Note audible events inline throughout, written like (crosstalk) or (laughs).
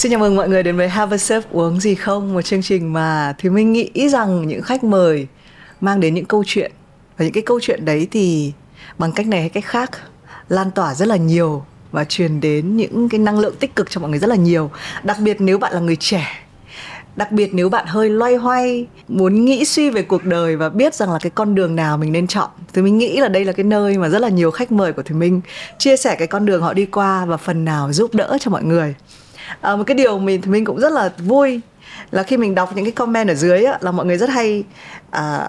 Xin chào mừng mọi người đến với Have a Sip, uống gì không? Một chương trình mà thì mình nghĩ rằng những khách mời mang đến những câu chuyện Và những cái câu chuyện đấy thì bằng cách này hay cách khác, Lan tỏa rất là nhiều và truyền đến những cái năng lượng tích cực cho mọi người rất là nhiều. Đặc biệt nếu bạn là người trẻ, đặc biệt nếu bạn hơi loay hoay, muốn nghĩ suy về cuộc đời và biết rằng là cái con đường nào mình nên chọn. Thì mình nghĩ là đây là cái nơi mà rất là nhiều khách mời của thùy minh chia sẻ cái con đường họ đi qua và phần nào giúp đỡ cho mọi người à, một cái điều mình thì mình cũng rất là vui là khi mình đọc những cái comment ở dưới á, là mọi người rất hay à,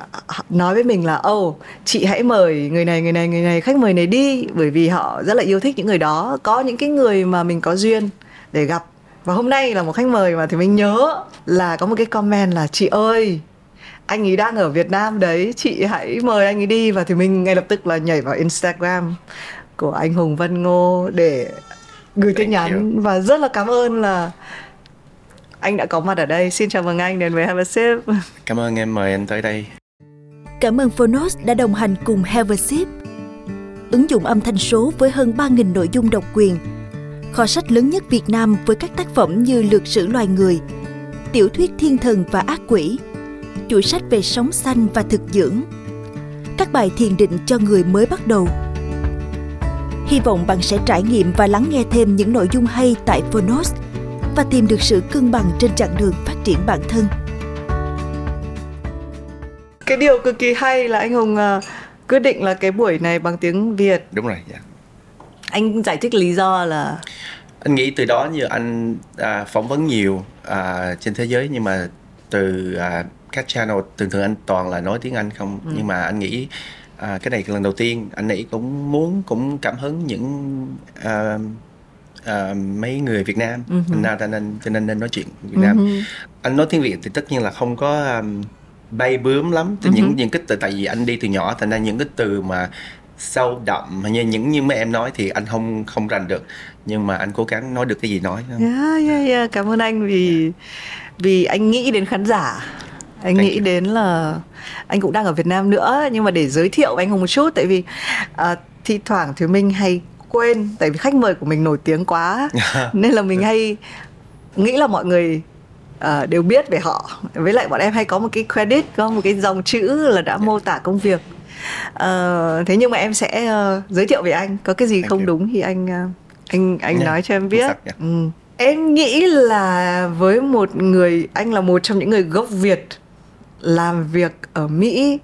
nói với mình là ô oh, chị hãy mời người này người này người này khách mời này đi bởi vì họ rất là yêu thích những người đó có những cái người mà mình có duyên để gặp. Và hôm nay là một khách mời mà thì mình nhớ là có một cái comment là chị ơi anh ấy đang ở Việt Nam đấy chị hãy mời anh ấy đi. Và thì mình ngay lập tức là nhảy vào Instagram của anh Hùng Văn Ngô để gửi tin nhắn và rất là cảm ơn là anh đã có mặt ở đây. Xin chào mừng anh đến với Have a Sip. (laughs) Cảm ơn em mời anh tới đây. Cảm ơn Phonos đã đồng hành cùng Have a Sip. Ứng dụng âm thanh số với hơn 3.000 nội dung độc quyền. Kho sách lớn nhất Việt Nam với các tác phẩm như Lược sử loài người, tiểu thuyết thiên thần và ác quỷ, chuỗi sách về sống xanh và thực dưỡng, các bài thiền định cho người mới bắt đầu. Hy vọng bạn sẽ trải nghiệm và lắng nghe thêm những nội dung hay tại Phonos và tìm được sự cân bằng trên chặng đường phát triển bản thân. Cái điều cực kỳ hay là anh Hùng uh, quyết định là cái buổi này bằng tiếng Việt. Đúng rồi, dạ anh giải thích lý do là anh nghĩ từ đó như anh à, phỏng vấn nhiều à, trên thế giới nhưng mà từ à, các channel thường thường anh toàn là nói tiếng anh không ừ. nhưng mà anh nghĩ à, cái này lần đầu tiên anh ấy cũng muốn cũng cảm hứng những à, à, mấy người Việt Nam uh-huh. cho nên cho nên nên nói chuyện Việt Nam uh-huh. anh nói tiếng Việt thì tất nhiên là không có um, bay bướm lắm từ uh-huh. những những cái từ tại vì anh đi từ nhỏ thành ra những cái từ mà sâu đậm như những như mấy em nói thì anh không không rành được nhưng mà anh cố gắng nói được cái gì nói yeah, yeah, yeah. cảm ơn anh vì vì anh nghĩ đến khán giả anh Thank nghĩ you. đến là anh cũng đang ở Việt Nam nữa nhưng mà để giới thiệu anh Hùng một chút tại vì uh, thi thoảng thì mình hay quên tại vì khách mời của mình nổi tiếng quá (laughs) nên là mình hay nghĩ là mọi người uh, đều biết về họ với lại bọn em hay có một cái credit có một cái dòng chữ là đã mô tả công việc uh, thế nhưng mà em sẽ uh, giới thiệu về anh có cái gì Thank không you. đúng thì anh uh, anh anh yeah. nói cho em biết ừ. em nghĩ là với một người anh là một trong những người gốc việt làm việc ở mỹ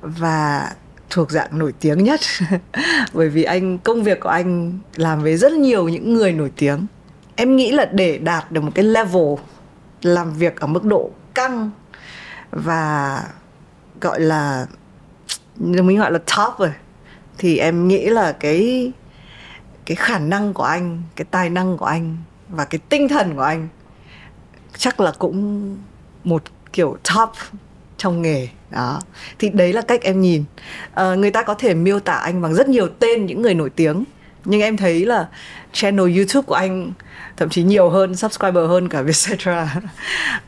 và thuộc dạng nổi tiếng nhất. (laughs) Bởi vì anh, công việc của anh làm với rất nhiều những người nổi tiếng. Em nghĩ là để đạt được một cái level làm việc ở mức độ căng và gọi là, mình gọi là top rồi, thì em nghĩ là cái cái khả năng của anh, cái tài năng của anh và cái tinh thần của anh chắc là cũng một kiểu top trong nghề đó thì đấy là cách em nhìn à, người ta có thể miêu tả anh bằng rất nhiều tên những người nổi tiếng nhưng em thấy là channel youtube của anh thậm chí nhiều hơn subscriber hơn cả vietcetera uh,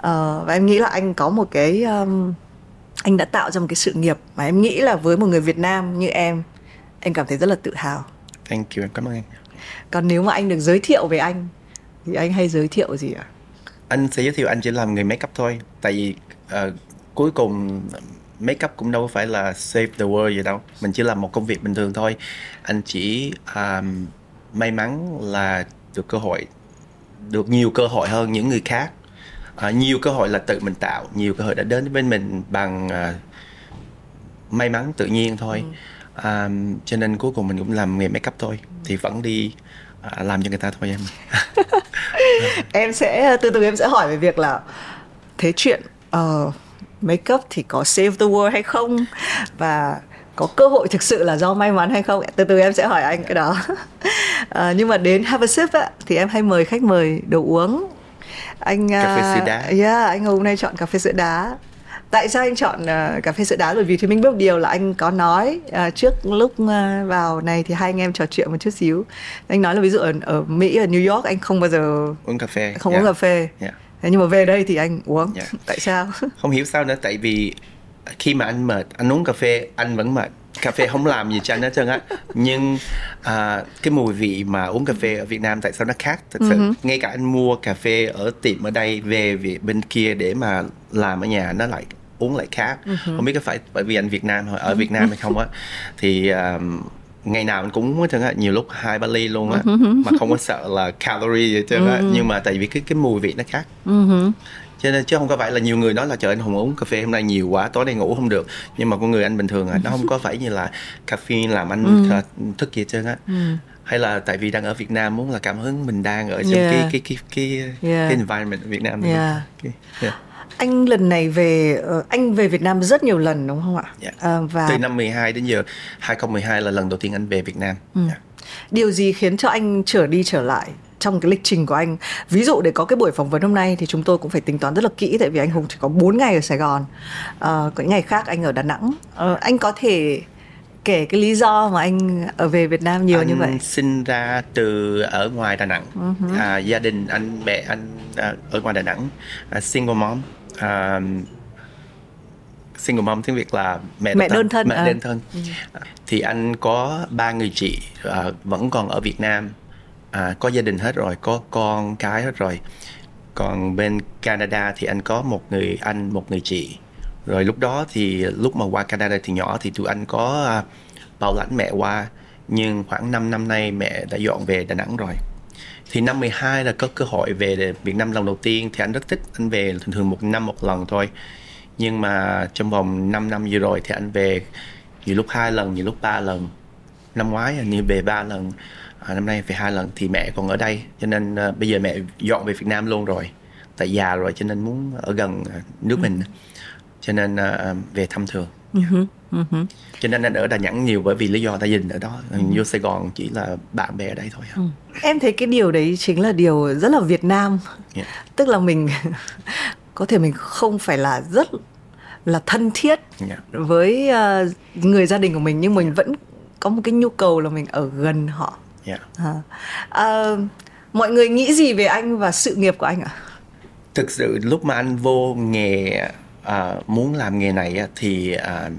(laughs) và em nghĩ là anh có một cái um, anh đã tạo ra một cái sự nghiệp mà em nghĩ là với một người Việt Nam như em em cảm thấy rất là tự hào. Thank you, em cảm ơn anh. Còn nếu mà anh được giới thiệu về anh thì anh hay giới thiệu gì ạ? À? Anh sẽ giới thiệu anh chỉ làm người make up thôi, tại vì uh, cuối cùng make up cũng đâu phải là save the world gì đâu, mình chỉ làm một công việc bình thường thôi. Anh chỉ um, may mắn là được cơ hội được nhiều cơ hội hơn những người khác. À, nhiều cơ hội là tự mình tạo nhiều cơ hội đã đến bên mình bằng à, may mắn tự nhiên thôi. Ừ. à, cho nên cuối cùng mình cũng làm nghề make up thôi. Thì vẫn đi à, làm cho người ta thôi em. (laughs) Em sẽ từ từ em sẽ hỏi về việc là thế chuyện uh, make up thì có save the world hay không? Và có cơ hội thực sự là do may mắn hay không? Từ từ em sẽ hỏi anh cái đó. À, (laughs) nhưng mà đến have a sip á, thì em hay mời khách mời đồ uống. Anh cà phê sữa đá. yeah, anh hôm nay chọn cà phê sữa đá tại sao anh chọn uh, cà phê sữa đá? Bởi vì thì mình biết một điều là anh có nói uh, trước lúc uh, vào này thì hai anh em trò chuyện một chút xíu. Anh nói là ví dụ ở, ở mỹ ở new york anh không bao giờ uống cà phê. không yeah. uống cà phê. Yeah. Thế nhưng mà về đây thì anh uống. Yeah. (laughs) tại sao? (laughs) Không hiểu sao nữa tại vì khi mà anh mệt anh uống cà phê anh vẫn mệt. Cà phê không làm gì cho anh hết trơn á. Nhưng à, cái mùi vị mà uống cà phê ở Việt Nam tại sao nó khác? Thật sự uh-huh. ngay cả anh mua cà phê ở tiệm ở đây về việc bên kia để mà làm ở nhà nó lại uống lại khác uh-huh. không biết có phải bởi vì anh Việt Nam ở uh-huh. Việt Nam hay không á thì um, ngày nào anh cũng uống hết nhiều lúc hai ba ly luôn á mà không có sợ là calorie gì hết á nhưng mà tại vì cái cái mùi vị nó khác cho nên chứ không có phải là nhiều người nói là trời anh hùng uống cà phê hôm nay nhiều quá tối nay ngủ không được nhưng mà con người anh bình thường à nó không có phải như là caffeine làm anh ừ. thức gì hết trơn á ừ. hay là tại vì đang ở Việt Nam muốn là cảm hứng mình đang ở trong yeah. cái cái cái cái, yeah. cái environment ở Việt Nam yeah. Okay. Yeah anh lần này về ờ, anh về Việt Nam rất nhiều lần đúng không ạ? Yeah. À, và từ năm 12 đến giờ 2012 là lần đầu tiên anh về Việt Nam. Ừ. Yeah. Điều gì khiến cho anh trở đi trở lại trong cái lịch trình của anh ví dụ để có cái buổi phỏng vấn hôm nay thì chúng tôi cũng phải tính toán rất là kỹ tại vì anh hùng chỉ có 4 ngày ở sài gòn à, có những ngày khác anh ở đà nẵng à, anh có thể kể cái lý do mà anh ở về Việt Nam nhiều anh như vậy sinh ra từ ở ngoài Đà Nẵng uh-huh. à, gia đình anh mẹ anh à, ở ngoài Đà Nẵng à, single mom à, single mom tiếng Việt là mẹ, mẹ đơn thân mẹ à. đơn thân. Ừ. thì anh có ba người chị à, vẫn còn ở Việt Nam. À, có gia đình hết rồi có con cái hết rồi. Còn bên Canada thì anh có một người anh một người chị. Rồi lúc đó thì lúc mà qua Canada thì nhỏ thì tụi anh có à, bảo lãnh mẹ qua. Nhưng khoảng 5 năm nay mẹ đã dọn về Đà Nẵng rồi thì năm 12 là có cơ hội về Việt Nam lần đầu tiên thì anh rất thích anh về thường thường một năm một lần thôi. Nhưng mà trong vòng 5 năm vừa rồi thì anh về nhiều lúc hai lần nhiều lúc ba lần. Năm ngoái anh như về ba lần à, năm nay về hai lần thì mẹ còn ở đây. Cho nên à, bây giờ mẹ dọn về Việt Nam luôn rồi. Tại già rồi cho nên muốn ở gần à, nước mình. Cho nên à, về thăm thường. Uh-huh. Uh-huh. cho nên anh ở Đà Nẵng nhiều bởi vì lý do ta dình ở đó uh-huh. vô Sài Gòn chỉ là bạn bè ở đây thôi uh-huh. em thấy cái điều đấy chính là điều rất là Việt Nam yeah. tức là mình (laughs) có thể mình không phải là rất là thân thiết yeah. với uh, người gia đình của mình nhưng mình yeah. vẫn có một cái nhu cầu là mình ở gần họ Yeah. À. À, mọi người nghĩ gì về anh và sự nghiệp của anh ạ? Thực sự lúc mà anh vô nghề à, muốn làm nghề này thì à,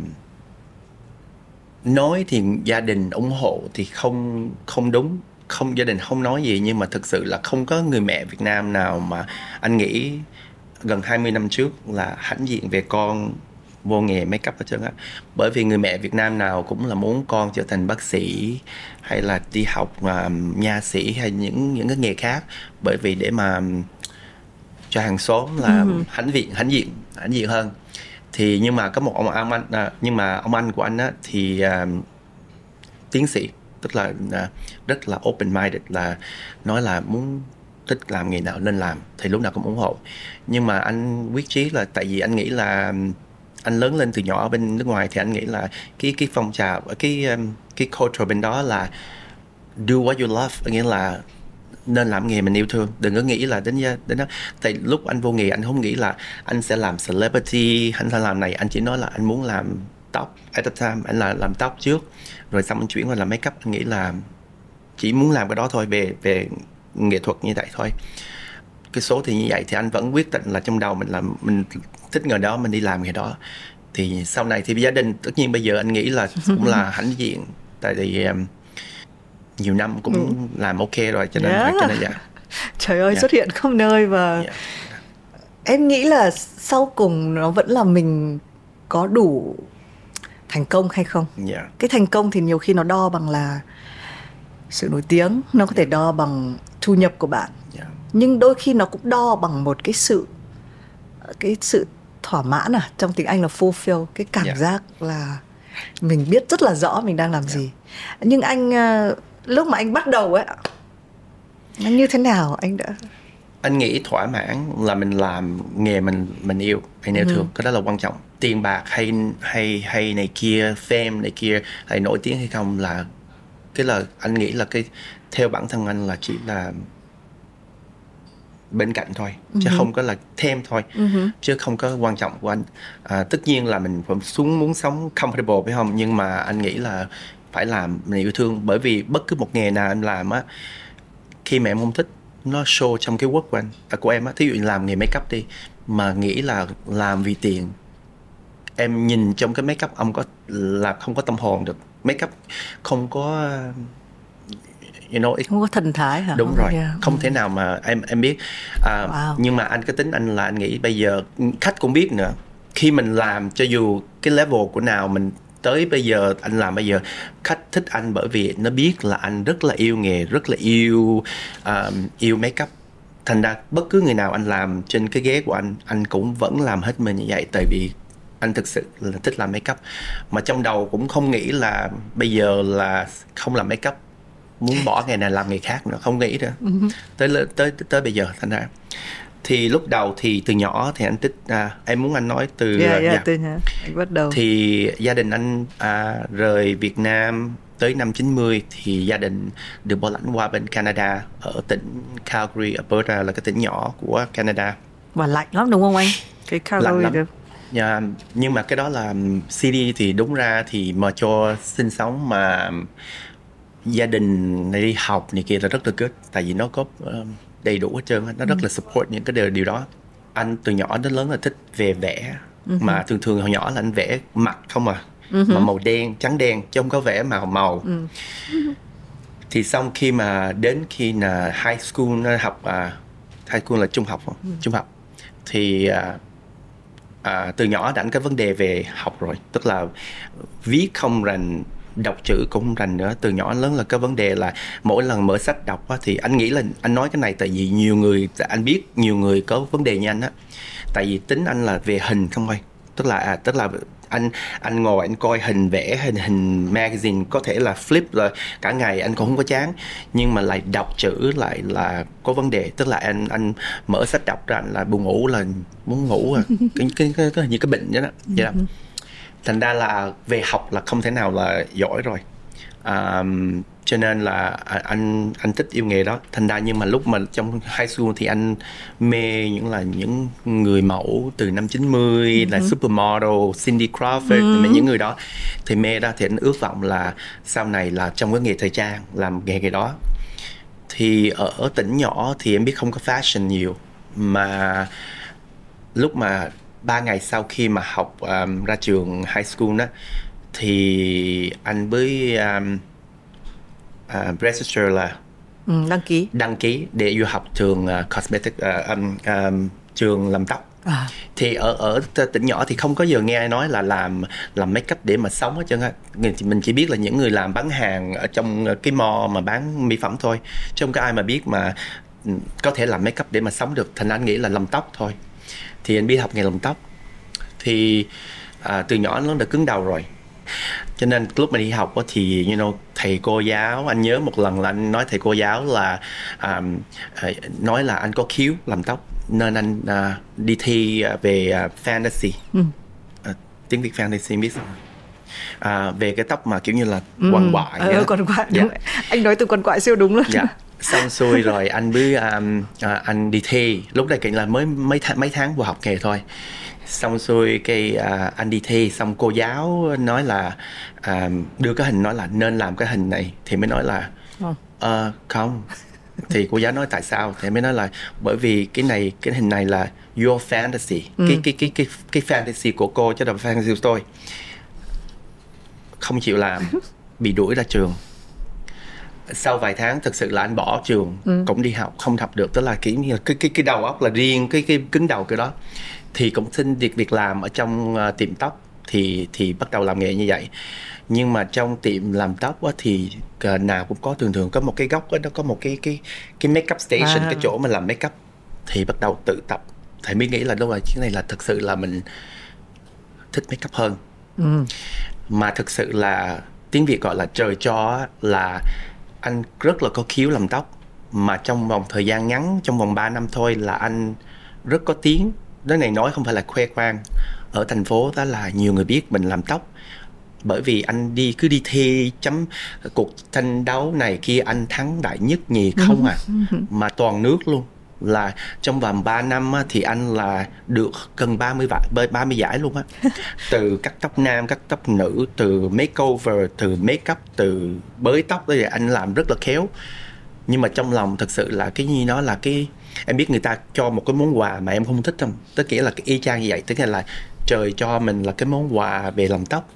nói thì gia đình ủng hộ thì không không đúng. Không gia đình không nói gì nhưng mà thực sự là không có người mẹ Việt Nam nào mà anh nghĩ gần 20 năm trước là hãnh diện về con vô nghề make up hết trơn á. Bởi vì người mẹ Việt Nam nào cũng là muốn con trở thành bác sĩ hay là đi học uh, nha sĩ hay những những cái nghề khác. Bởi vì để mà cho hàng xóm là ừ. hãnh diện hãnh diện hãnh diện hơn thì nhưng mà có một ông, ông anh à, nhưng mà ông anh của anh á thì à, tiến sĩ tức là à, rất là open minded là nói là muốn thích làm nghề nào nên làm thì lúc nào cũng ủng hộ. Nhưng mà anh quyết chí là tại vì anh nghĩ là anh lớn lên từ nhỏ ở bên nước ngoài thì anh nghĩ là cái cái phong trào cái cái culture bên đó là do what you love nghĩa là nên làm nghề mình yêu thương. Đừng có nghĩ là đến đến đó. Tại lúc anh vô nghề anh không nghĩ là anh sẽ làm celebrity anh sẽ làm này. Anh chỉ nói là anh muốn làm tóc at the time anh là làm tóc trước. Rồi xong anh chuyển qua làm make up anh nghĩ là chỉ muốn làm cái đó thôi về về nghệ thuật như vậy thôi. Cái số thì như vậy thì anh vẫn quyết định là trong đầu mình làm mình thích nghề đó mình đi làm nghề đó. Thì sau này thì gia đình tất nhiên bây giờ anh nghĩ là cũng là (laughs) hãnh diện. Tại vì um, nhiều năm cũng ừ. làm ok rồi cho nên yeah. cho nên dạ (laughs) trời ơi yeah. xuất hiện khắp nơi và yeah. em nghĩ là sau cùng nó vẫn là mình có đủ thành công hay không yeah. cái thành công thì nhiều khi nó đo bằng là sự nổi tiếng nó có thể đo bằng thu nhập của bạn yeah. nhưng đôi khi nó cũng đo bằng một cái sự cái sự thỏa mãn à trong tiếng anh là fulfill cái cảm yeah. giác là mình biết rất là rõ mình đang làm yeah. gì nhưng anh ờ, lúc mà anh bắt đầu ấy nó như thế nào anh đã anh nghĩ thỏa mãn là mình làm nghề mình mình yêu mình yêu ừ. thương cái đó là quan trọng tiền bạc hay hay hay này kia fame này kia hay nổi tiếng hay không là cái là anh nghĩ là cái theo bản thân anh là chỉ là bên cạnh thôi uh-huh. chứ ừ. không có là thêm thôi uh-huh. chứ không có quan trọng của anh à, tất nhiên là mình phải xuống muốn sống comfortable phải không nhưng mà anh nghĩ là phải làm mình yêu thương. Bởi vì bất cứ một nghề nào em làm á khi mà em không thích nó show trong cái work của anh à, của em á. Thí dụ như làm nghề make up đi mà nghĩ là làm vì tiền em nhìn trong cái make up ông có là không có tâm hồn được. Make up không có you know it, không có thần thái hả? Đúng rồi. Yeah. không thể nào mà em em biết. À, Wow. nhưng mà anh cái tính anh là anh nghĩ bây giờ khách cũng biết nữa. Khi mình làm cho dù cái level của nào mình tới bây giờ anh làm bây giờ khách thích anh bởi vì nó biết là anh rất là yêu nghề rất là yêu um, yêu make up thành ra bất cứ người nào anh làm trên cái ghế của anh anh cũng vẫn làm hết mình như vậy tại vì anh thực sự là thích làm make up mà trong đầu cũng không nghĩ là bây giờ là không làm make up muốn bỏ nghề này làm nghề khác nữa không nghĩ nữa. Tới tới tới, tới bây giờ thành ra thì lúc đầu thì từ nhỏ thì anh thích à, em muốn anh nói từ yeah, à, yeah, dạ. từ nhà anh bắt đầu thì gia đình anh à, rời Việt Nam tới năm 90 thì gia đình được bảo lãnh qua bên Canada ở tỉnh Calgary, Alberta là cái tỉnh nhỏ của Canada. và lạnh lắm đúng không anh cái Lạnh calorie lắm. Dạ, nhưng mà cái đó là CD thì đúng ra thì mà cho sinh sống mà gia đình này đi học này kia là rất là good tại vì nó có um, đầy đủ hết trơn nó rất là support những cái điều, điều đó. Anh từ nhỏ đến lớn là thích về vẽ. Mà thường thường hồi nhỏ là anh vẽ mặt không à. Mà màu đen trắng đen chứ không có vẽ màu màu. Thì xong khi mà đến khi là high school học à, high school là trung học không? trung học. Thì à, à, từ nhỏ đã có vấn đề về học rồi. Tức là viết không rành đọc chữ cũng không rành nữa. Từ nhỏ lớn là có vấn đề là mỗi lần mở sách đọc á, thì anh nghĩ là anh nói cái này tại vì nhiều người anh biết nhiều người có vấn đề như anh á. Tại vì tính anh là về hình không thôi tức là à, tức là anh anh ngồi anh coi hình vẽ hình hình magazine có thể là flip là cả ngày anh cũng không có chán. Nhưng mà lại đọc chữ lại là có vấn đề. Tức là anh anh mở sách đọc ra anh là buồn ngủ là muốn ngủ à. (laughs) Cái cái cái, cái như cái bệnh vậy đó. Vậy đó thành ra là về học là không thể nào là giỏi rồi. À, cho nên là à, anh anh thích yêu nghề đó. Thành ra nhưng mà lúc mà trong high school thì anh mê những là những người mẫu từ năm 90 là supermodel Cindy Crawford mà những người đó. Thì mê đó thì anh ước vọng là sau này là trong cái nghề thời trang làm nghề nghề đó. Thì ở tỉnh nhỏ thì em biết không có fashion nhiều. Mà lúc mà ba ngày sau khi mà học um, ra trường high school đó thì anh mới um, uh, register là ừ, đăng ký. đăng ký để du học trường uh, cosmetic uh, um, um, trường làm tóc. À, thì ở ở tỉnh nhỏ thì không có giờ nghe ai nói là làm làm make up để mà sống hết trơn á. Thì mình chỉ biết là những người làm bán hàng ở trong cái mall mà bán mỹ phẩm thôi chứ không có ai mà biết mà ừ, có thể làm make up để mà sống được. Thành anh nghĩ là làm tóc thôi thì anh biết học nghề làm tóc. Thì à, từ nhỏ nó đã cứng đầu rồi. Cho nên lúc mà đi học thì you know, thầy cô giáo anh nhớ một lần là anh nói thầy cô giáo là um, à, nói là anh có khiếu làm tóc nên anh à, đi thi về fantasy. À, tiếng việt fantasy biết không? à, về cái tóc mà kiểu như là quằn quại ờ, vậy đó. quằn quại Dạ. đúng. Anh nói từ quằn quại siêu đúng luôn. Dạ xong xuôi rồi anh mới um, à, anh đi thi. Lúc đây kiện là mới mấy tháng mấy tháng vào học nghề thôi. Xong xuôi cái à, anh đi thi xong cô giáo nói là à, đưa cái hình nói là nên làm cái hình này. Thì mới nói là ờ. Không. Thì cô giáo nói tại sao? Thì mới nói là bởi vì cái này cái hình này là your fantasy. Cái cái cái cái cái fantasy của cô chứ đâu fantasy của tôi. Không chịu làm bị đuổi ra trường sau vài tháng thực sự là anh bỏ trường cũng đi học không học được tức là kiểu như là cái cái cái đầu óc là riêng cái cái cứng đầu cái đó. Thì cũng xin việc việc làm ở trong uh, tiệm tóc thì thì bắt đầu làm nghề như vậy. Nhưng mà trong tiệm làm tóc á, thì uh, nào cũng có thường thường có một cái góc á, nó có một cái cái cái make up station À. cái chỗ mà làm make up thì bắt đầu tự tập. Thầy mới nghĩ là đâu là cái này là thực sự là mình thích make up hơn. Ừ. mà thực sự là tiếng Việt gọi là trời cho là anh rất là có khiếu làm tóc mà trong vòng thời gian ngắn trong vòng 3 năm thôi là anh rất có tiếng. Cái này nói không phải là khoe khoang. Ở thành phố đó là nhiều người biết mình làm tóc. Bởi vì anh đi cứ đi thi chấm cuộc tranh đấu này kia anh thắng đại nhất nhì không (laughs) à mà toàn nước luôn là trong vòng 3 năm á, thì anh là được gần 30 vải 30 giải luôn á. (laughs) Từ cắt tóc nam cắt tóc nữ từ makeover từ make up từ bới tóc tới anh làm rất là khéo. Nhưng mà trong lòng thật sự là cái như nó là cái em biết người ta cho một cái món quà mà em không thích không? Tức nghĩa là cái y chang như vậy tức là trời cho mình là cái món quà về làm tóc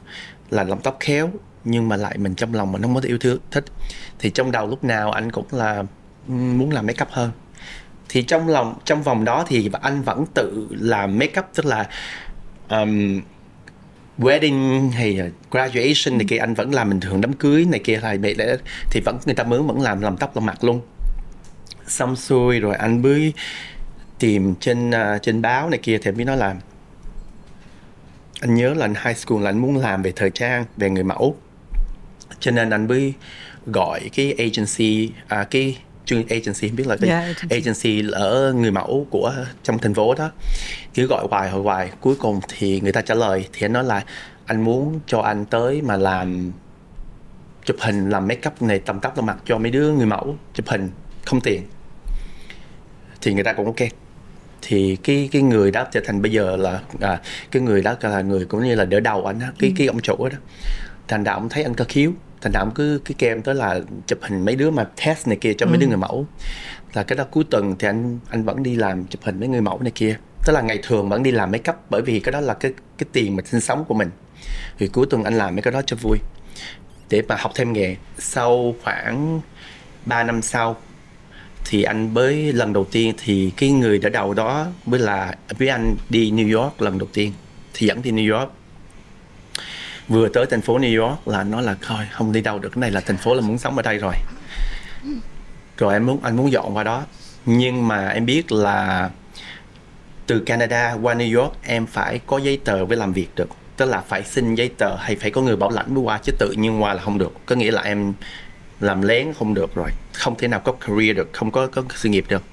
là làm tóc khéo nhưng mà lại mình trong lòng mình không có yêu thương thích. Thì trong đầu lúc nào anh cũng là muốn làm make up hơn thì trong lòng trong vòng đó thì anh vẫn tự làm make up tức là um, wedding hay graduation này kia anh vẫn làm bình thường đám cưới này kia là để thì vẫn người ta mướn vẫn làm làm tóc làm mặt luôn. Xong xuôi rồi anh mới tìm trên uh, trên báo này kia thì mới nói là anh nhớ là anh high school là anh muốn làm về thời trang về người mẫu. Cho nên anh mới gọi cái agency à, cái chuyên agency biết là cái yeah, agency. agency ở người mẫu của trong thành phố đó cứ gọi hoài hồi hoài. Cuối cùng thì người ta trả lời thì anh nói là anh muốn cho anh tới mà làm chụp hình làm make up này tầm tóc tầm mặt cho mấy đứa người mẫu chụp hình không tiền thì người ta cũng ok. Thì cái cái người đó trở thành bây giờ là à, cái người đó là người cũng như là đỡ đầu anh đó cái ừ. cái ông chủ đó. Thành ra ông thấy anh có khiếu thành ông cứ cái kem tới là chụp hình mấy đứa mà test này kia cho ừ. mấy đứa người mẫu. Là cái đó cuối tuần thì anh anh vẫn đi làm chụp hình mấy người mẫu này kia. Tức là ngày thường vẫn đi làm make up bởi vì cái đó là cái cái tiền mà sinh sống của mình. Thì cuối tuần anh làm mấy cái đó cho vui. Để mà học thêm nghề. Sau khoảng 3 năm sau thì anh mới lần đầu tiên thì cái người đỡ đầu đó mới là với anh đi New York lần đầu tiên. Thì dẫn đi New York vừa tới thành phố New York là nó là thôi, không đi đâu được, cái này là thành phố là muốn sống ở đây rồi. Rồi em muốn, anh muốn dọn qua đó. Nhưng mà em biết là từ Canada qua New York em phải có giấy tờ với làm việc được. Tức là phải xin giấy tờ hay phải có người bảo lãnh mới qua, chứ tự nhiên qua là không được. Có nghĩa là em làm lén không được rồi. Không thể nào có career được, không có có sự nghiệp được.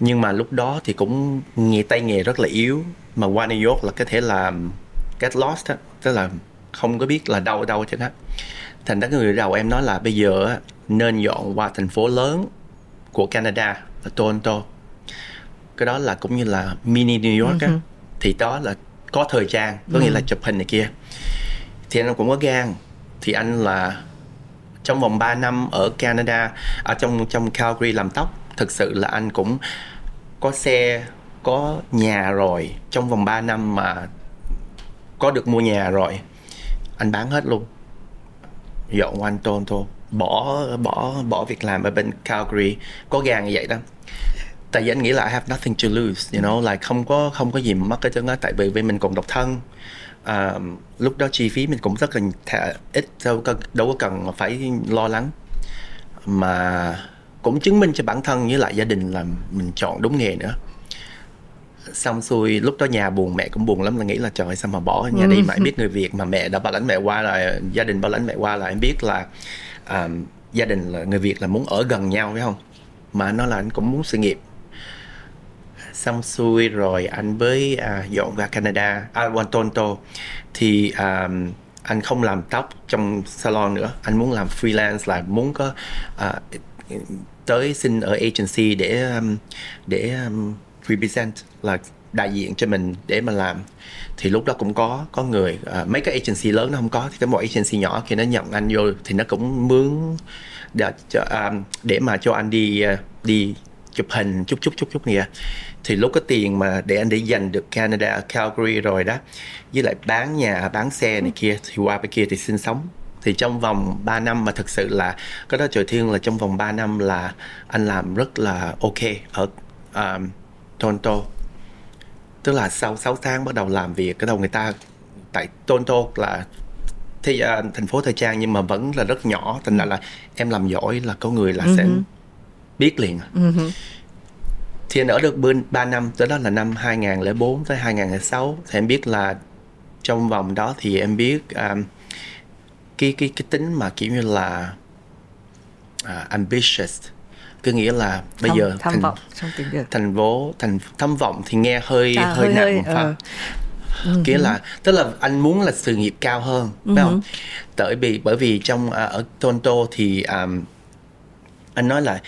Nhưng mà lúc đó thì cũng nghề tay nghề rất là yếu. Mà qua New York là có thể là get lost á, tức là không có biết là đâu đâu chứ hết thành ra cái người đầu em nói là bây giờ nên dọn qua thành phố lớn của Canada là Toronto cái đó là cũng như là mini New York á uh-huh. thì đó là có thời gian có uh-huh. nghĩa là ừ. chụp hình này kia thì anh cũng có gan thì anh là trong vòng 3 năm ở Canada ở trong trong Calgary làm tóc thực sự là anh cũng có xe có nhà rồi trong vòng 3 năm mà có được mua nhà rồi anh bán hết luôn. Dọn quanh Toronto bỏ bỏ bỏ việc làm ở bên Calgary. Có gan như vậy đó. Tại vì anh nghĩ là I have nothing to lose you know like không có không có gì mà mất hết trơn á. Tại vì vì mình còn độc thân. À, lúc đó chi phí mình cũng rất là thả, ít đâu có đâu có cần phải lo lắng. Mà cũng chứng minh cho bản thân với lại gia đình là mình chọn đúng nghề nữa xong xuôi lúc đó nhà buồn mẹ cũng buồn lắm là nghĩ là trời sao mà bỏ nhà đi mà em biết người việt mà mẹ đã bảo lãnh mẹ qua là gia đình bảo lãnh mẹ qua là em biết là um, gia đình là người việt là muốn ở gần nhau phải không? Mà nó là anh cũng muốn sự nghiệp. Xong xuôi rồi anh với à, dọn ra Canada, à, Toronto. Thì à, anh không làm tóc trong salon nữa, anh muốn làm freelance là muốn có à, tới xin ở agency để um, để um, represent là đại diện cho mình để mà làm. Thì lúc đó cũng có có người uh, mấy cái agency lớn nó không có thì cái một agency nhỏ khi nó nhận anh vô thì nó cũng mướn để, um, để mà cho anh đi uh, đi chụp hình chút chút chút chút nè thì lúc có tiền mà để anh để dành được Canada Calgary rồi đó với lại bán nhà bán xe này kia thì qua bên kia thì sinh sống. Thì trong vòng 3 năm mà thực sự là có đó trời thiên là trong vòng 3 năm là anh làm rất là ok ở um, Toronto tức là sau 6 tháng bắt đầu làm việc cái đầu người ta tại Toronto là thì uh, thành phố thời trang nhưng mà vẫn là rất nhỏ thành ra là em làm giỏi là có người là uh-huh. sẽ ừ biết liền uh-huh. thì anh ở được bên 3 năm tới đó là năm 2004 tới 2006 thì em biết là trong vòng đó thì em biết um, cái cái cái tính mà kiểu như là uh, ambitious cứ nghĩa là bây thâm, giờ tham thành, vọng trong tiếng Việt. thành phố thành thâm vọng thì nghe hơi à, hơi, hơi nặng một phần. uh. nghĩa là tức là anh muốn là sự nghiệp cao hơn phải uh-huh. không? Tại vì bởi vì trong uh, ở Toronto thì um, anh nói là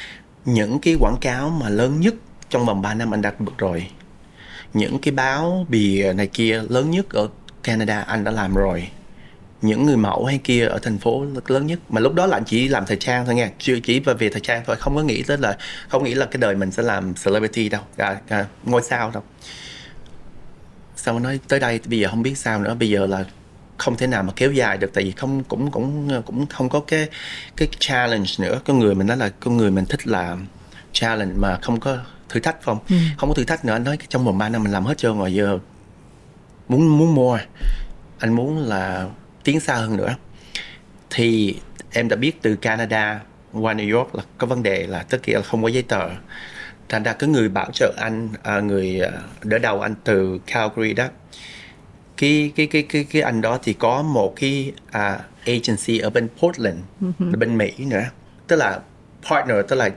những cái quảng cáo mà lớn nhất trong vòng 3 năm anh đã được rồi. Những cái báo bìa này kia lớn nhất ở Canada anh đã làm rồi những người mẫu hay kia ở thành phố lớn nhất. Mà lúc đó là anh chỉ làm thời trang thôi nha chưa chỉ về thời trang thôi không có nghĩ tới là không nghĩ là cái đời mình sẽ làm celebrity đâu à, à, ngôi sao đâu. Xong nói tới đây bây giờ không biết sao nữa. Bây giờ là không thể nào mà kéo dài được tại vì không cũng cũng cũng không có cái cái challenge nữa. Con người mình đó là con người mình thích làm challenge mà không có thử thách không? Ừ. không có thử thách nữa. Anh nói trong vòng 3 năm mình làm hết trơn rồi giờ muốn muốn mua. Anh muốn là tiến xa hơn nữa. Thì em đã biết từ Canada qua New York là có vấn đề là tất cả là không có giấy tờ. Thành ra cái người bảo trợ anh à, người à, đỡ đầu anh từ Calgary đó cái cái cái cái cái anh đó thì có một cái uh, agency ở bên Portland ở bên Mỹ nữa. Tức là partner tức là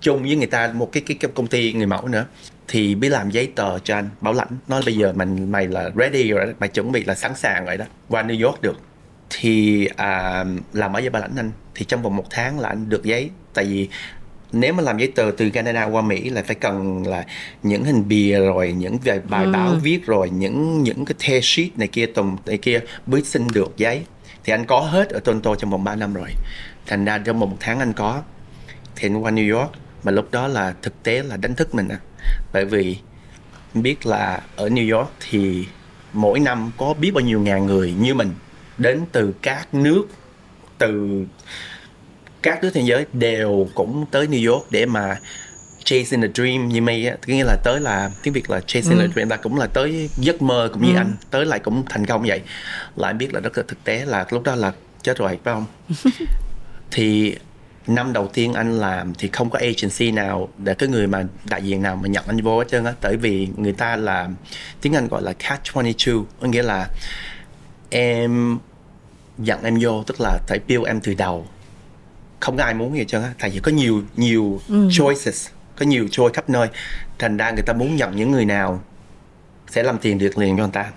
chung với người ta một cái cái, cái công ty người mẫu nữa. Thì biết làm giấy tờ cho anh bảo lãnh. Nói bây giờ mình mày là ready rồi đó, mày chuẩn bị là sẵn sàng rồi đó. Qua New York được thì à, làm ở giấy bảo lãnh anh. Thì trong vòng một tháng là anh được giấy. Tại vì nếu mà làm giấy tờ từ Canada qua Mỹ là phải cần là những hình bìa rồi những bài, bài ừ. báo viết rồi những những cái the sheet này kia tùm này kia mới xin được giấy. Thì anh có hết ở Toronto trong vòng 3 năm rồi. Thành ra trong vòng một tháng anh có. Thì anh qua New York mà lúc đó là thực tế là đánh thức mình à. Bởi vì biết là ở New York thì mỗi năm có biết bao nhiêu ngàn người như mình đến từ các nước từ các nước thế giới đều cũng tới New York để mà chasing a dream như mày á nghĩa là tới là tiếng việt là chasing ừ. a dream là cũng là tới giấc mơ cũng như ừ. anh tới lại cũng thành công vậy anh biết là rất là thực tế là lúc đó là chết rồi phải không (laughs) thì năm đầu tiên anh làm thì không có agency nào để cái người mà đại diện nào mà nhận anh vô hết trơn á tại vì người ta là tiếng anh gọi là catch 22 có nghĩa là em nhận em vô tức là phải build em từ đầu. Không có ai muốn gì trơn á tại vì có nhiều nhiều ừ. choices có nhiều choice khắp nơi. Thành ra người ta muốn nhận những người nào sẽ làm tiền được liền cho người ta.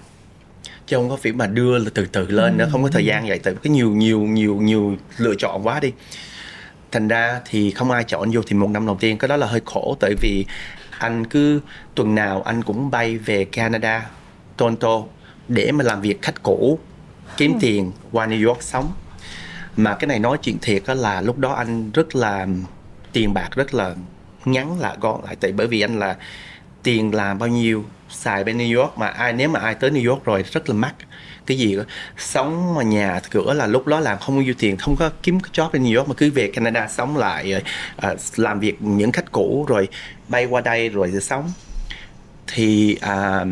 Chứ không có phải mà đưa từ từ lên nữa không có thời gian vậy. Tại có nhiều nhiều nhiều nhiều lựa chọn quá đi. Thành ra thì không ai chọn vô thì một năm đầu tiên. Cái đó là hơi khổ tại vì anh cứ tuần nào anh cũng bay về Canada Toronto để mà làm việc khách cũ kiếm ừ. tiền qua New York sống mà cái này nói chuyện thiệt là lúc đó anh rất là tiền bạc rất là ngắn lại gọn lại tại bởi vì anh là tiền làm bao nhiêu xài bên New York mà ai nếu mà ai tới New York rồi rất là mắc cái gì đó. sống mà nhà cửa là lúc đó làm không bao nhiêu tiền không có kiếm cái job bên New York mà cứ về Canada sống lại rồi à, làm việc những khách cũ rồi bay qua đây rồi sống thì à,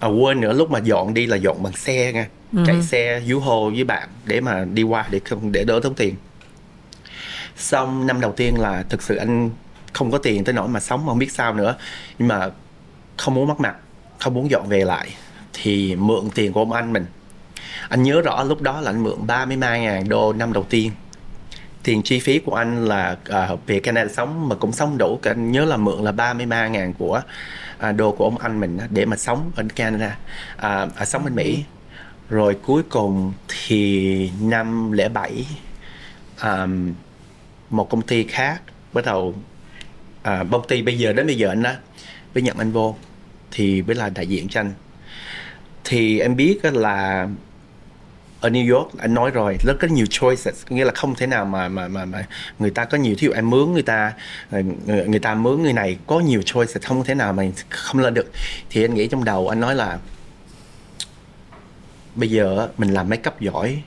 à, quên nữa lúc mà dọn đi là dọn bằng xe nha uh-huh. chạy xe dú hồ với bạn để mà đi qua để không để đỡ tốn tiền. Xong năm đầu tiên là thực sự anh không có tiền tới nỗi mà sống mà không biết sao nữa. Nhưng mà không muốn mất mặt không muốn dọn về lại thì mượn tiền của ông anh mình. Anh nhớ rõ lúc đó là anh mượn 33 ngàn đô năm đầu tiên. Tiền chi phí của anh là uh, về Canada sống mà cũng sống đủ anh nhớ là mượn là 33 ngàn của uh, đô của ông anh mình để mà sống ở Canada. Uh, uh, sống bên Mỹ rồi cuối cùng thì năm lẻ bảy um, một công ty khác bắt đầu à, công ty bây giờ đến bây giờ anh đó với nhận anh vô thì mới là đại diện cho anh. Thì em biết là ở New York anh nói rồi rất có nhiều choices nghĩa là không thể nào mà mà mà, mà người ta có nhiều thí dụ em mướn người ta ờ, người, người ta mướn người này có nhiều choices không thể nào mà không lên được. Thì anh nghĩ trong đầu anh nói là bây giờ mình làm make up giỏi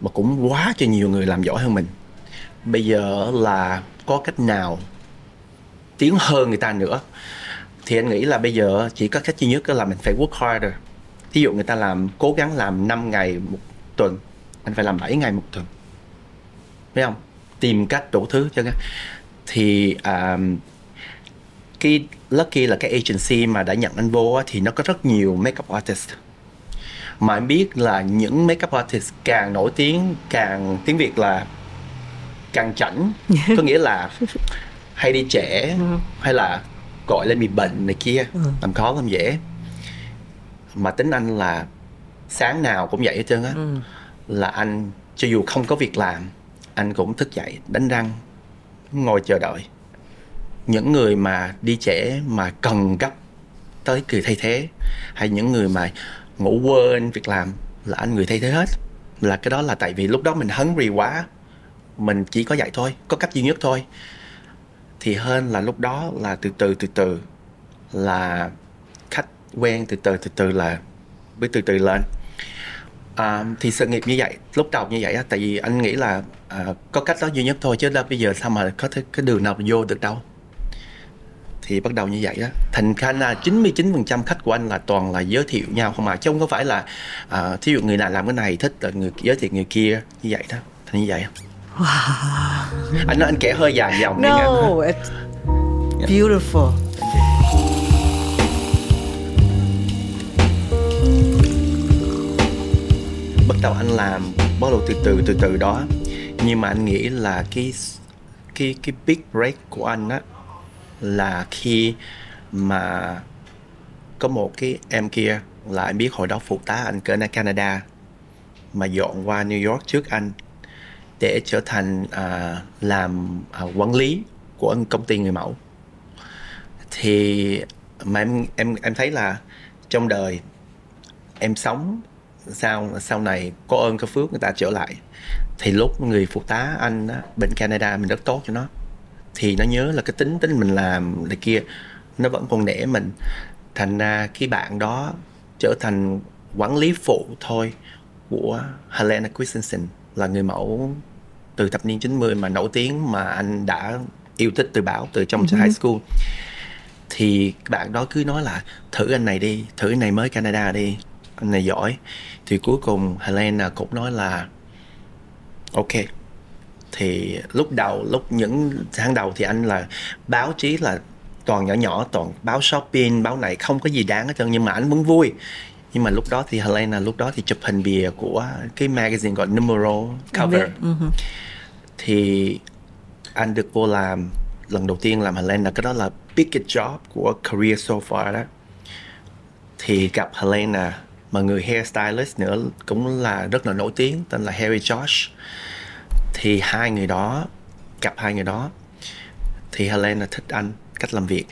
mà cũng quá cho nhiều người làm giỏi hơn mình. Bây giờ là có cách nào tiến hơn người ta nữa? Thì anh nghĩ là bây giờ chỉ có cách duy nhất là mình phải work harder. Thí dụ người ta làm cố gắng làm 5 ngày một tuần anh phải làm 7 ngày một tuần. Thấy không? Tìm cách đủ thứ cho cái thì um, cái lucky là cái agency mà đã nhận anh vô thì nó có rất nhiều makeup artist mà em biết là những makeup artist càng nổi tiếng càng tiếng việt là càng chảnh. Có nghĩa là (laughs) hay đi trẻ hay là gọi lên bị bệnh này kia ừ. làm khó làm dễ. Mà tính anh là sáng nào cũng vậy hết trơn á. Ừ. là anh cho dù không có việc làm anh cũng thức dậy đánh răng ngồi chờ đợi. Những người mà đi trẻ mà cần gấp tới người thay thế hay những người mà ngủ quên việc làm là anh người thay thế hết. Là cái đó là tại vì lúc đó mình hungry quá mình chỉ có vậy thôi có cách duy nhất thôi. Thì hơn là lúc đó là từ từ từ từ là khách quen từ từ từ từ là biết từ từ lên. À, thì sự nghiệp như vậy lúc đầu như vậy á tại vì anh nghĩ là à, có cách đó duy nhất thôi chứ đâu bây giờ sao mà có thể cái đường nào vô được đâu thì bắt đầu như vậy á thành ra là 99% khách của anh là toàn là giới thiệu nhau không mà chứ không có phải là à, thí dụ người nào làm cái này thích là người giới thiệu người kia như vậy đó thành như vậy Wow. anh nói anh kể hơi dài dòng đi No, nha. it's beautiful. bắt đầu anh làm bắt đầu từ từ từ từ đó nhưng mà anh nghĩ là cái cái cái big break của anh á là khi mà có một cái em kia là anh biết hồi đó phụ tá anh ở Canada mà dọn qua New York trước anh để trở thành à, làm à, quản lý của công ty người mẫu. Thì mà em em em thấy là trong đời em sống sau sau này có ơn có phước người ta trở lại. Thì lúc người phụ tá anh á, bên Canada mình rất tốt cho nó thì nó nhớ là cái tính tính mình làm này kia. Nó vẫn còn nể mình. Thành ra cái bạn đó trở thành quản lý phụ thôi của Helena Christensen là người mẫu từ thập niên 90 mà nổi tiếng mà anh đã yêu thích từ báo từ trong high school. Thì bạn đó cứ nói là thử anh này đi thử anh này mới Canada đi anh này giỏi. Thì cuối cùng Helena cũng nói là ok thì lúc đầu lúc những tháng đầu thì anh là báo chí là toàn nhỏ nhỏ toàn báo shopping báo này không có gì đáng hết trơn nhưng mà anh vẫn vui. Nhưng mà lúc đó thì Helena lúc đó thì chụp hình bìa của cái magazine gọi Numero cover. Ừ. thì anh được vô làm lần đầu tiên làm Helena cái đó là biggest job của career so far đó. Thì gặp Helena mà người hairstylist nữa cũng là rất là nổi tiếng tên là Harry Josh thì hai người đó gặp hai người đó thì Helena thích anh cách làm việc.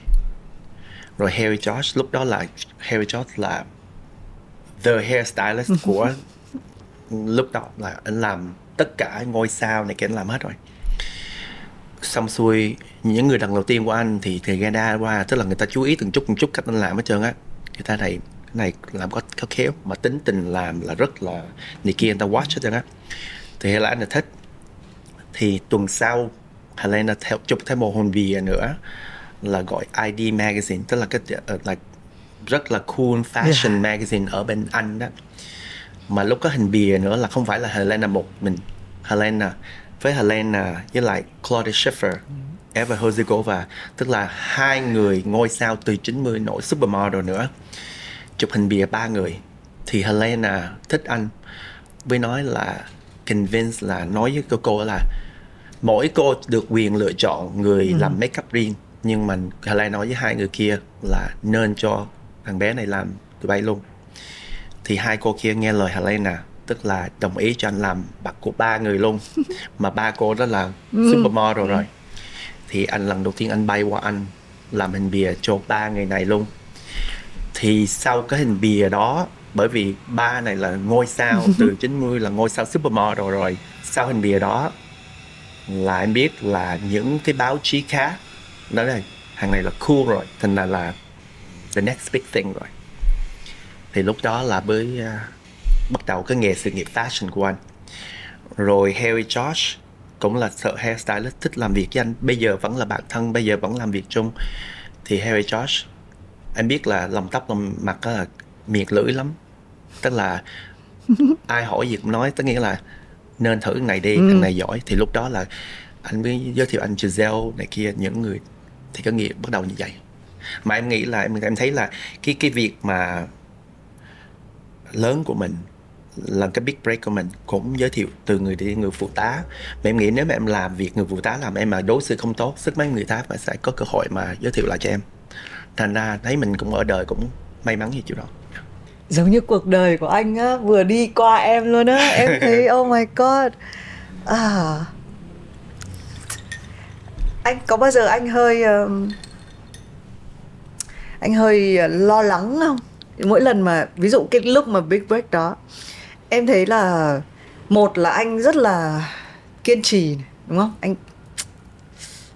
Rồi Harry Josh lúc đó là Harry Josh là the hairstylist (laughs) của lúc đó là anh làm tất cả ngôi sao này kia anh làm hết rồi. Xong xuôi những người lần đầu tiên của anh thì thì Gada qua tức là người ta chú ý từng chút từng chút cách anh làm hết trơn á. Người ta này này làm có có khéo mà tính tình làm là rất là này kia người ta watch hết trơn á. Thì là anh là thích thì tuần sau Helena theo chụp thêm một hồn bìa nữa là gọi ID magazine tức là cái uh, like rất là cool fashion magazine ở bên Anh đó. Mà lúc có hình bìa nữa là không phải là Helena một mình Helena với Helena với lại Claudia Schiffer Eva Hozigova tức là hai người ngôi sao từ 90 nổi supermodel nữa. Chụp hình bìa ba người thì Helena thích anh. Với nói là convince là nói với cô cô là mỗi cô được quyền lựa chọn người ừ. làm make up riêng. Nhưng mà Helena nói với hai người kia là nên cho thằng bé này làm tụi bay luôn. Thì hai cô kia nghe lời Helena tức là đồng ý cho anh làm bạc của ba người luôn. (laughs) Mà ba cô đó là supermodel rồi. Thì anh lần đầu tiên anh bay qua anh làm hình bìa cho ba người này luôn. Thì sau cái hình bìa đó bởi vì ba này là ngôi sao (laughs) từ 90 là ngôi sao supermodel rồi. Sau hình bìa đó là em biết là những cái báo chí khác nói là hàng này là cool rồi thành là là the next big thing rồi. Thì lúc đó là mới uh, bắt đầu cái nghề sự nghiệp fashion của anh. Rồi Harry George cũng là sợ hairstylist thích làm việc với anh. Bây giờ vẫn là bạn thân bây giờ vẫn làm việc chung. Thì Harry George anh biết là lòng tóc lòng mặt là miệt lưỡi lắm. Tức là ai hỏi gì cũng nói tức nghĩa là nên thử này đi thằng này giỏi. Thì lúc đó là anh mới giới thiệu anh Giselle này kia những người thì cái nghiệp bắt đầu như vậy. Mà em nghĩ là em em thấy là cái cái việc mà lớn của mình là cái big break của mình cũng giới thiệu từ người đi người phụ tá. Mà em nghĩ nếu mà em làm việc người phụ tá làm em mà đối xử không tốt sức mấy người tá mà sẽ có cơ hội mà giới thiệu lại cho em. Thành ra thấy mình cũng ở đời cũng may mắn như chỗ đó giống như cuộc đời của anh á vừa đi qua em luôn á. Em (laughs) thấy oh my god. À. Anh có bao giờ anh hơi um, anh hơi uh, lo lắng không? Mỗi lần mà ví dụ cái lúc mà big break đó em thấy là một là anh rất là kiên trì đúng không? Anh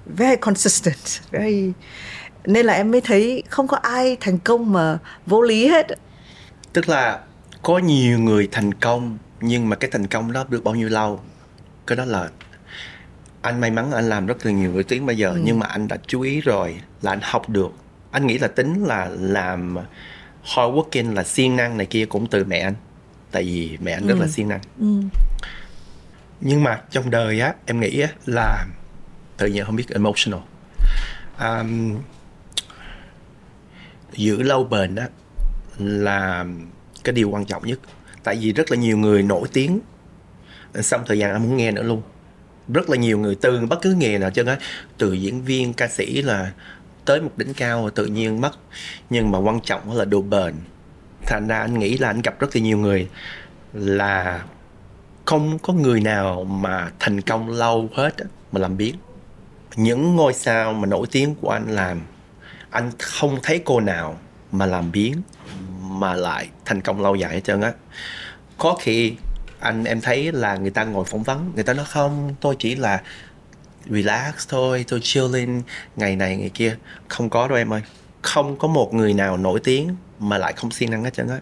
very consistent very. Nên là em mới thấy không có ai thành công mà vô lý hết tức là có nhiều người thành công nhưng mà cái thành công đó được bao nhiêu lâu cái đó là anh may mắn anh làm rất là nhiều nổi tiếng bây giờ ừ. nhưng mà anh đã chú ý rồi là anh học được anh nghĩ là tính là làm hard working là siêng năng này kia cũng từ mẹ anh tại vì mẹ anh rất ừ. là siêng năng ừ. nhưng mà trong đời á em nghĩ á là tự nhiên không biết emotional um, giữ lâu bền á là cái điều quan trọng nhất. Tại vì rất là nhiều người nổi tiếng, xong thời gian anh muốn nghe nữa luôn. Rất là nhiều người từ bất cứ nghề nào chứ á từ diễn viên, ca sĩ là tới một đỉnh cao tự nhiên mất. Nhưng mà quan trọng là độ bền. Thành ra anh nghĩ là anh gặp rất là nhiều người là không có người nào mà thành công lâu hết mà làm biến. Những ngôi sao mà nổi tiếng của anh làm, anh không thấy cô nào mà làm biến mà lại thành công lâu dài hết trơn á. Có khi anh em thấy là người ta ngồi phỏng vấn người ta nói không tôi chỉ là relax thôi tôi chilling ngày này ngày kia. Không có đâu em ơi. Không có một người nào nổi tiếng mà lại không siêng năng hết trơn á.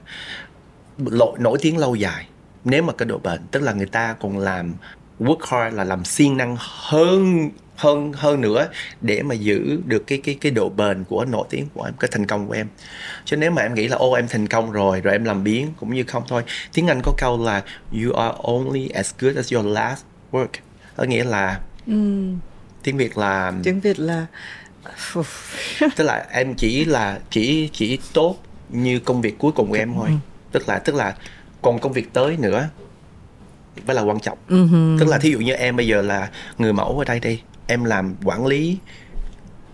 Nổi, nổi tiếng lâu dài. Nếu mà cái độ bền tức là người ta còn làm work hard là làm siêng năng hơn hơn hơn nữa để mà giữ được cái cái cái độ bền của nổi tiếng của em cái thành công của em chứ nếu mà em nghĩ là ô em thành công rồi rồi em làm biến cũng như không thôi tiếng anh có câu là you are only as good as your last work có nghĩa là ừ. tiếng việt là tiếng việt là (laughs) tức là em chỉ là chỉ chỉ tốt như công việc cuối cùng của em thôi ừ. tức là tức là còn công việc tới nữa phải là quan trọng uh-huh. tức là thí dụ như em bây giờ là người mẫu ở đây đi em làm quản lý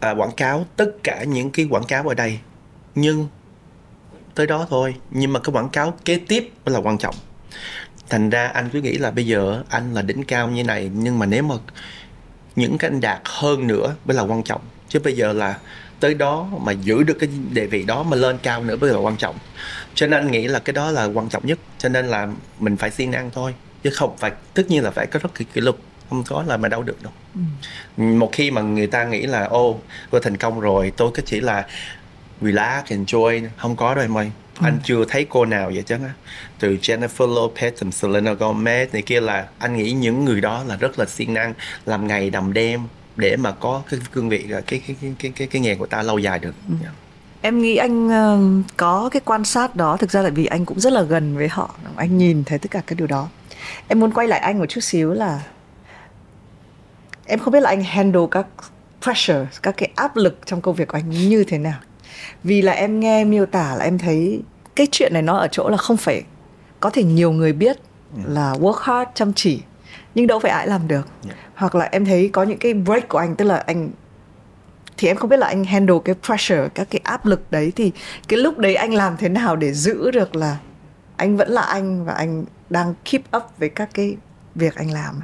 à, quảng cáo tất cả những cái quảng cáo ở đây. Nhưng tới đó thôi. Nhưng mà cái quảng cáo kế tiếp mới là quan trọng. Thành ra anh cứ nghĩ là bây giờ anh là đỉnh cao như này nhưng mà nếu mà những cái anh đạt hơn nữa mới là quan trọng. Chứ bây giờ là tới đó mà giữ được cái địa vị đó mà lên cao nữa mới là quan trọng. Cho nên anh nghĩ là cái đó là quan trọng nhất. Cho nên là mình phải siêng năng thôi. Chứ không phải tất nhiên là phải có rất kỷ, kỷ luật không có là mà đâu được đâu ừ. một khi mà người ta nghĩ là ô tôi thành công rồi tôi cứ chỉ là relax enjoy không có đâu em ơi ừ. anh chưa thấy cô nào vậy chứ từ Jennifer Lopez từ Selena Gomez này kia là anh nghĩ những người đó là rất là siêng năng làm ngày đầm đêm để mà có cái cương vị cái cái cái cái cái, cái nghề của ta lâu dài được ừ. yeah. em nghĩ anh uh, có cái quan sát đó thực ra là vì anh cũng rất là gần với họ anh nhìn thấy tất cả cái điều đó em muốn quay lại anh một chút xíu là em không biết là anh handle các pressure các cái áp lực trong công việc của anh như thế nào vì là em nghe miêu tả là em thấy cái chuyện này nó ở chỗ là không phải có thể nhiều người biết ừ. là work hard chăm chỉ nhưng đâu phải ai làm được yeah. hoặc là em thấy có những cái break của anh tức là anh thì em không biết là anh handle cái pressure các cái áp lực đấy thì cái lúc đấy anh làm thế nào để giữ được là anh vẫn là anh và anh đang keep up với các cái việc anh làm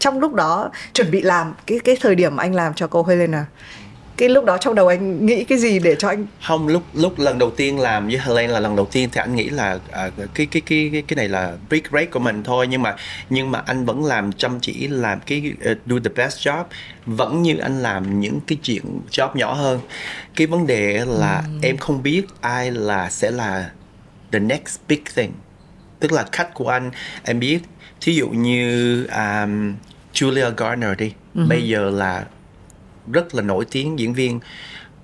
trong lúc đó chuẩn bị làm cái cái thời điểm anh làm cho cô Helena. Cái lúc đó trong đầu anh nghĩ cái gì để cho anh không lúc lúc lần đầu tiên làm với Helen là lần đầu tiên thì anh nghĩ là à, cái cái cái cái này là big break của mình thôi. Nhưng mà nhưng mà anh vẫn làm chăm chỉ làm cái uh, do the best job. Vẫn như anh làm những cái chuyện job nhỏ hơn. Cái vấn đề là ừ. em không biết ai là sẽ là the next big thing. Tức là khách của anh em biết. Thí dụ như um, Julia Garner đi. Uh-huh. bây giờ là rất là nổi tiếng diễn viên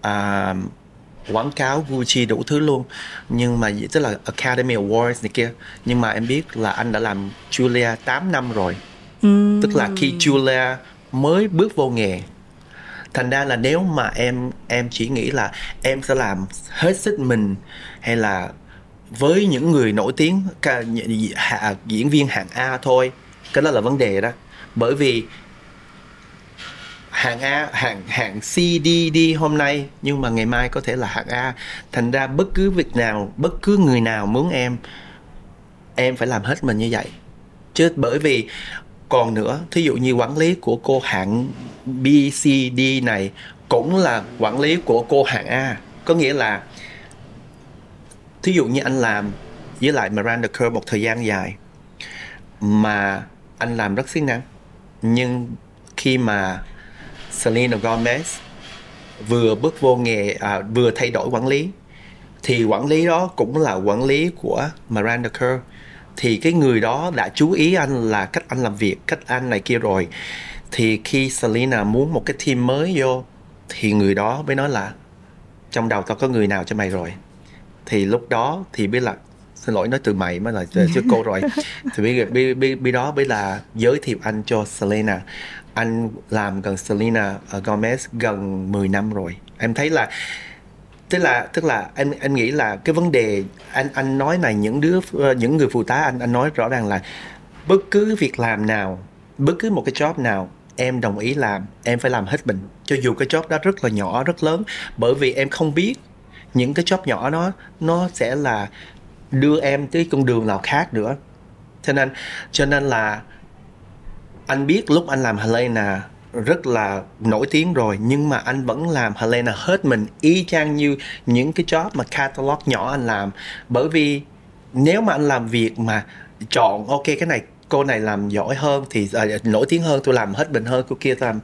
à, quảng cáo Gucci đủ thứ luôn. Nhưng mà tức là Academy Awards này kia. Nhưng mà em biết là anh đã làm Julia 8 năm rồi. Mm. tức là khi Julia mới bước vô nghề. Thành ra là nếu mà em em chỉ nghĩ là em sẽ làm hết sức mình hay là với những người nổi tiếng ca, diễn viên hạng A thôi cái đó là vấn đề đó bởi vì hạng A, hạng hạng C, D đi hôm nay, nhưng mà ngày mai có thể là hạng A. Thành ra bất cứ việc nào, bất cứ người nào muốn em em phải làm hết mình như vậy. Chứ bởi vì còn nữa, thí dụ như quản lý của cô hạng B, C, D này cũng là quản lý của cô hạng A. Có nghĩa là, thí dụ như anh làm với lại Miranda Kerr một thời gian dài, mà anh làm rất siêng năng nhưng khi mà Selena Gomez vừa bước vô nghề à, vừa thay đổi quản lý thì quản lý đó cũng là quản lý của Miranda Kerr. Thì cái người đó đã chú ý anh là cách anh làm việc cách anh này kia rồi. Thì khi Selena muốn một cái team mới vô thì người đó mới nói là trong đầu tao có người nào cho mày rồi? Thì lúc đó thì biết là xin lỗi nói từ mày mới là chứ cô rồi. (laughs) Thì biết biết biết, biết đó biết là giới thiệu anh cho Selena. Anh làm gần Selena Gomez gần 10 năm rồi. Em thấy là tức là tức là anh anh nghĩ là cái vấn đề anh anh nói này những đứa những người phụ tá anh anh nói rõ ràng là bất cứ việc làm nào bất cứ một cái job nào em đồng ý làm em phải làm hết mình. Cho dù cái job đó rất là nhỏ rất lớn bởi vì em không biết những cái job nhỏ đó nó sẽ là đưa em tới con đường nào khác nữa. Cho nên cho nên là anh biết lúc anh làm Helena rất là nổi tiếng rồi nhưng mà anh vẫn làm Helena hết mình y chang như những cái job mà catalog nhỏ anh làm. Bởi vì nếu mà anh làm việc mà chọn ok cái này cô này làm giỏi hơn thì à, nổi tiếng hơn tôi làm hết mình hơn cô kia tôi làm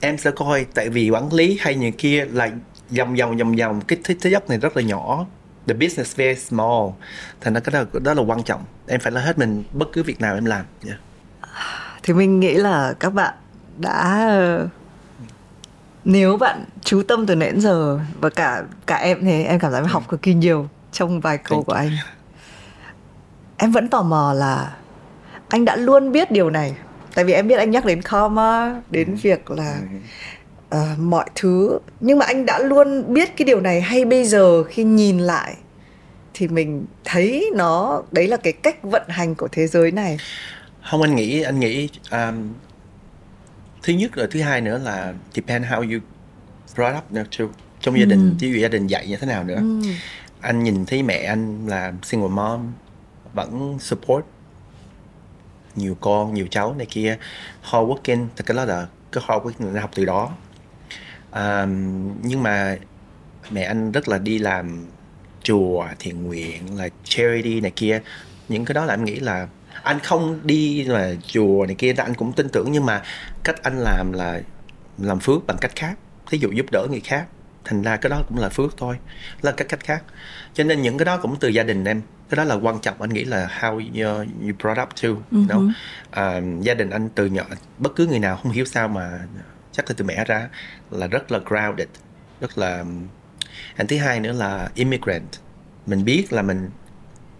em sẽ coi. Tại vì quản lý hay những kia là vòng vòng vòng vòng cái thế, thế giới này rất là nhỏ the business very small. Thành ra cái đó đó là quan trọng. Em phải là hết mình bất cứ việc nào em làm. Yeah. thì mình nghĩ là các bạn đã nếu bạn chú tâm từ nãy đến giờ và cả cả em thì em cảm thấy em học cực kỳ nhiều trong vài câu của anh. Em vẫn tò mò là anh đã luôn biết điều này. Tại vì em biết anh nhắc đến karma đến ừ. việc là uh, mọi thứ. Nhưng mà anh đã luôn biết cái điều này hay bây giờ khi nhìn lại thì mình thấy nó đấy là cái cách vận hành của thế giới này. Không anh nghĩ anh nghĩ um, thứ nhất rồi thứ hai nữa là depend how you brought up nữa too trong gia đình ví dụ gia đình dạy như thế nào nữa. Ừ. anh nhìn thấy mẹ anh là single mom vẫn support nhiều con nhiều cháu này kia hard working thì cái đó là cái hard working học từ đó à, nhưng mà mẹ anh rất là đi làm chùa thiện nguyện là charity này kia những cái đó là em nghĩ là anh không đi là chùa này kia anh cũng tin tưởng nhưng mà cách anh làm là làm phước bằng cách khác thí dụ giúp đỡ người khác thành ra cái đó cũng là phước thôi là cách cách khác cho nên những cái đó cũng từ gia đình em cái đó là quan trọng anh nghĩ là how you, you brought up to uh-huh. no? uh, gia đình anh từ nhỏ bất cứ người nào không hiểu sao mà chắc là từ mẹ ra. Là rất là grounded rất là anh thứ hai nữa là immigrant. Mình biết là mình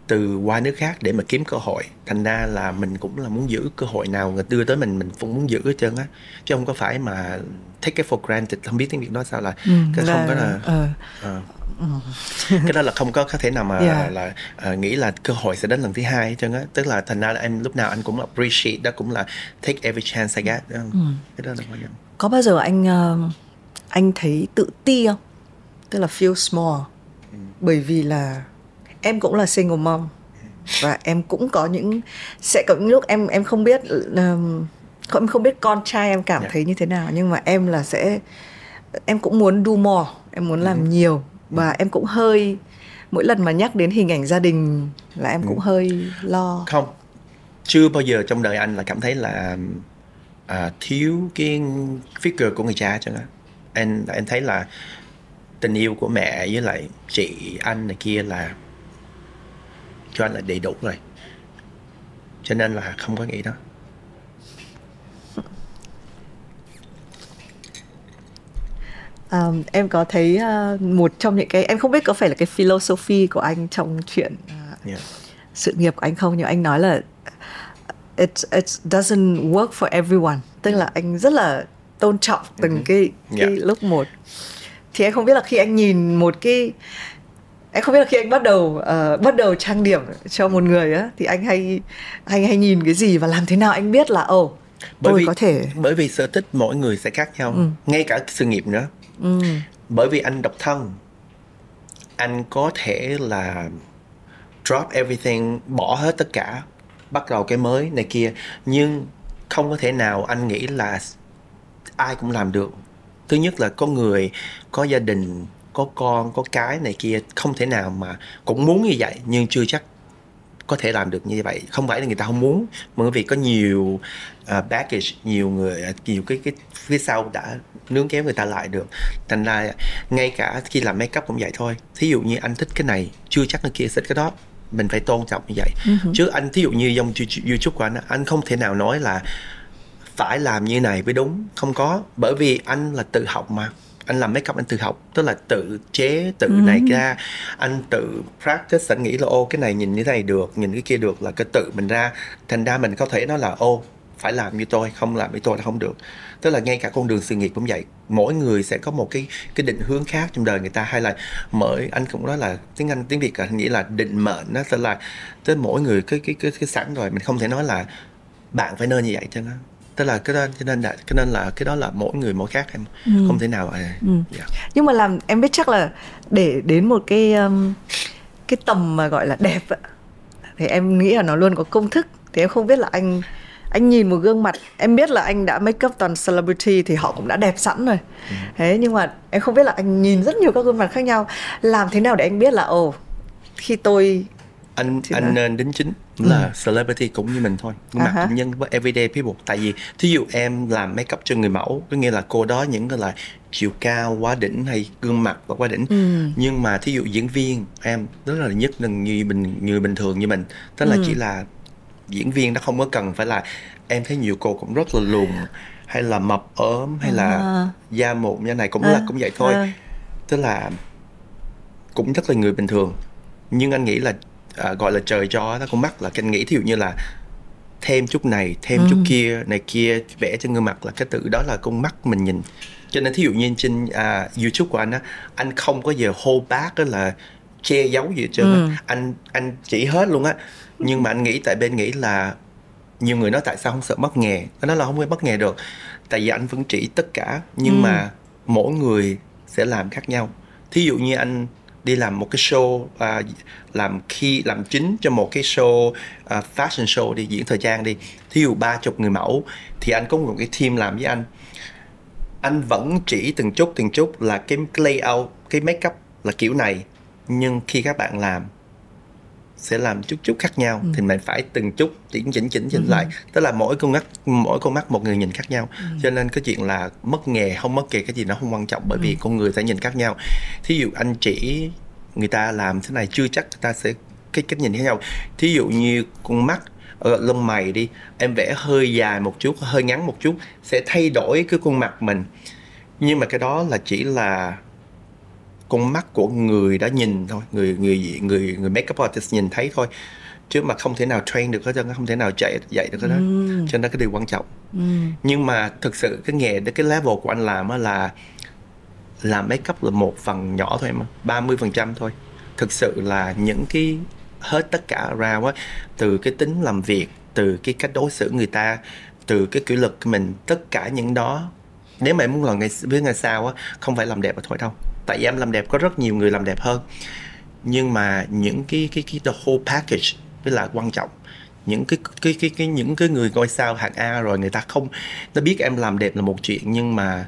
từ qua nước khác để mà kiếm cơ hội. Thành ra là mình cũng là muốn giữ cơ hội nào người đưa tới mình mình cũng muốn giữ hết trơn á. Chứ không có phải mà take it for granted. Không biết tiếng việt nói sao là ừ, cái không có là uh, (laughs) uh, cái đó là không có có thể nào mà yeah. là uh, nghĩ là cơ hội sẽ đến lần thứ hai hết trơn á. Tức là thành ra là em lúc nào anh cũng appreciate đó cũng là take every chance I get ừ. cái đó là quan trọng có bao giờ anh uh, anh thấy tự ti không tức là feel small ừ. bởi vì là em cũng là single mom và em cũng có những sẽ có những lúc em em không biết um, em không biết con trai em cảm yeah. Dạ. thấy như thế nào nhưng mà em là sẽ em cũng muốn do more em muốn làm ừ. nhiều và em cũng hơi mỗi lần mà nhắc đến hình ảnh gia đình là em cũng ừ. hơi lo không chưa bao giờ trong đời anh là cảm thấy là à, thiếu cái figure của người cha cho á anh anh thấy là tình yêu của mẹ với lại chị anh này kia là cho anh là đầy đủ rồi. Cho nên là không có nghĩ đó. Um, em có thấy uh, một trong những cái em không biết có phải là cái philosophy của anh trong chuyện uh, yeah. sự nghiệp của anh không nhưng anh nói là it it doesn't work for everyone tức là anh rất là tôn trọng từng mm-hmm. cái cái yeah. lúc một thì em không biết là khi anh nhìn một cái em không biết là khi anh bắt đầu uh, bắt đầu trang điểm cho một người á thì anh hay anh hay nhìn cái gì và làm thế nào anh biết là ồ oh, bởi tôi vì, có thể bởi vì sở thích mỗi người sẽ khác nhau ừ. ngay cả sự nghiệp nữa ừ. bởi vì anh độc thân anh có thể là drop everything bỏ hết tất cả bắt đầu cái mới này kia. Nhưng không có thể nào anh nghĩ là ai cũng làm được. Thứ nhất là có người có gia đình có con có cái này kia không thể nào mà cũng muốn như vậy nhưng chưa chắc có thể làm được như vậy. Không phải là người ta không muốn mà bởi vì có nhiều uh, baggage nhiều người à, nhiều cái cái phía sau đã nướng kéo người ta lại được. Thành ra ngay cả khi làm make up cũng vậy thôi. Thí dụ như anh thích cái này chưa chắc người kia thích cái đó mình phải tôn trọng như vậy. Uh-huh. chứ anh thí dụ như dòng youtube của anh anh không thể nào nói là phải làm như này mới đúng. Không có. Bởi vì anh là tự học mà. Anh làm make up anh tự học. Tức là tự chế tự ừ. này ra. Anh tự practice anh nghĩ là ô cái này nhìn như thế này được nhìn cái kia được. Là cái tự mình ra. Thành ra mình có thể nói là ô phải làm như tôi không làm như tôi là không được. Tức là ngay cả con đường sự nghiệp cũng vậy. Mỗi người sẽ có một cái cái định hướng khác trong đời người ta. Hay là mỗi anh cũng nói là tiếng anh tiếng việt là nghĩa là định mệnh nó sẽ là tới mỗi người cái cái cái cái sẵn rồi mình không thể nói là bạn phải nên như vậy chứ tức là cái đó cho nên là cho nên là cái đó là mỗi người mỗi khác em. Ừ. không thể nào à, ừ. yeah. nhưng mà làm em biết chắc là để đến một cái um, cái tầm mà gọi là đẹp thì em nghĩ là nó luôn có công thức. Thì em không biết là anh anh nhìn một gương mặt em biết là anh đã make up toàn celebrity thì họ cũng đã đẹp sẵn rồi ừ. thế nhưng mà em không biết là anh nhìn rất nhiều các gương mặt khác nhau làm thế nào để anh biết là ồ oh, khi tôi anh Chị anh nên đính chính là ừ. celebrity cũng như mình thôi nhưng uh-huh. cũng nhân với everyday people tại vì thí dụ em làm make up cho người mẫu có nghĩa là cô đó những cái là chiều cao quá đỉnh hay gương mặt quá đỉnh ừ. nhưng mà thí dụ diễn viên em rất là nhất là như bình người bình thường như mình tức là ừ. chỉ là diễn viên nó không có cần phải là em thấy nhiều cô cũng rất là lùn hay là mập ốm hay là à. da mụn như này cũng à. là cũng vậy thôi à. tức là cũng rất là người bình thường nhưng anh nghĩ là à, gọi là trời cho nó con mắt là anh nghĩ thí dụ như là thêm chút này thêm ừ. chút kia này kia vẽ trên gương mặt là cái tự đó là con mắt mình nhìn cho nên thí dụ như trên à, youtube của anh á anh không có giờ hold back đó là che giấu gì hết trơn ừ. anh anh chỉ hết luôn á nhưng mà anh nghĩ tại bên nghĩ là nhiều người nói tại sao không sợ mất nghề. Nó là không có mất nghề được. Tại vì anh vẫn chỉ tất cả. Nhưng ừ. mà mỗi người sẽ làm khác nhau. Thí dụ như anh đi làm một cái show à, làm khi làm chính cho một cái show à, fashion show đi diễn thời trang đi. Thí dụ ba chục người mẫu thì anh có một cái team làm với anh. Anh vẫn chỉ từng chút từng chút là cái layout cái make up là kiểu này. Nhưng khi các bạn làm sẽ làm chút chút khác nhau ừ. thì mình phải từng chút chỉnh chỉnh chỉnh chỉnh ừ. lại tức là mỗi con mắt mỗi con mắt một người nhìn khác nhau ừ. cho nên cái chuyện là mất nghề không mất nghề cái gì nó không quan trọng bởi ừ. vì con người sẽ nhìn khác nhau thí dụ anh chỉ người ta làm thế này chưa chắc người ta sẽ cái cách nhìn khác nhau thí dụ như con mắt ở lông mày đi em vẽ hơi dài một chút hơi ngắn một chút sẽ thay đổi cái khuôn mặt mình nhưng mà cái đó là chỉ là con mắt của người đã nhìn thôi người người người người makeup artist nhìn thấy thôi. Chứ mà không thể nào train được hết trơn không thể nào dạy dạy được hết đó ừ. cho nên cái điều quan trọng. Ừ. nhưng mà thực sự cái nghề cái level của anh làm là làm makeup là một phần nhỏ thôi mà ba mươi phần trăm thôi. Thực sự là những cái hết tất cả ra quá từ cái tính làm việc từ cái cách đối xử người ta từ cái kỷ luật của mình tất cả những đó. Nếu mà em muốn làm ngày với ngày sau á không phải làm đẹp mà thôi đâu tại vì em làm đẹp có rất nhiều người làm đẹp hơn nhưng mà những cái cái cái the whole package mới là quan trọng những cái cái cái cái những cái người ngôi sao hạng A rồi người ta không nó biết em làm đẹp là một chuyện nhưng mà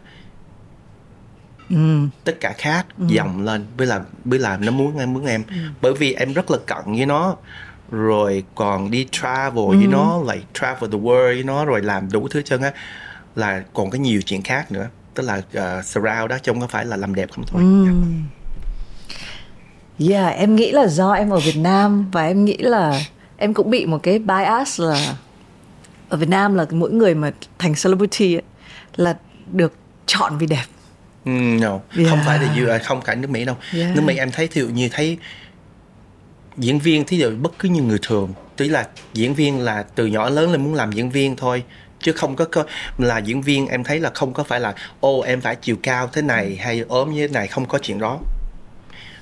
ừ. tất cả khác ừ. dòng lên với làm với làm nó muốn em muốn em ừ. bởi vì em rất là cận với nó rồi còn đi travel ừ. với nó like travel the world với nó rồi làm đủ thứ chân á là còn có nhiều chuyện khác nữa tức là uh, surround đó chứ không có phải là làm đẹp không thôi ừ. yeah em nghĩ là do em ở Việt Nam và em nghĩ là em cũng bị một cái bias là ở Việt Nam là mỗi người mà thành celebrity ấy, là được chọn vì đẹp Mm, no. yeah. không phải là à, không phải nước Mỹ đâu yeah. nước Mỹ em thấy thí dụ như thấy diễn viên thí dụ bất cứ như người thường tức là diễn viên là từ nhỏ lớn lên muốn làm diễn viên thôi chứ không có, có là diễn viên em thấy là không có phải là ô em phải chiều cao thế này hay ốm như thế này. Không có chuyện đó.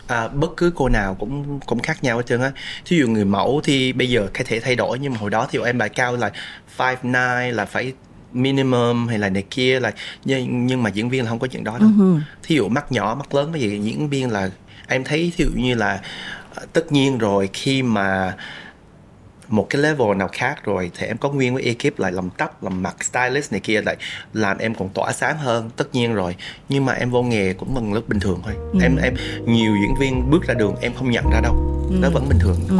À, bất cứ cô nào cũng cũng khác nhau hết trơn á. Thí dụ người mẫu thì bây giờ cái thể thay đổi nhưng mà hồi đó thì em bài cao là five nine là phải minimum hay là này kia là nhưng nhưng mà diễn viên là không có chuyện đó đâu. Uh-huh. thí dụ mắt nhỏ mắt lớn cái gì diễn viên là em thấy thí dụ như là ờ, tất nhiên rồi khi mà một cái level nào khác rồi thì em có nguyên với ekip lại làm tóc làm mặt stylist này kia lại làm em còn tỏa sáng hơn tất nhiên rồi nhưng mà em vô nghề cũng bằng lớp bình thường thôi ừ. em em nhiều diễn viên bước ra đường em không nhận ra đâu ừ. nó vẫn bình thường ừ.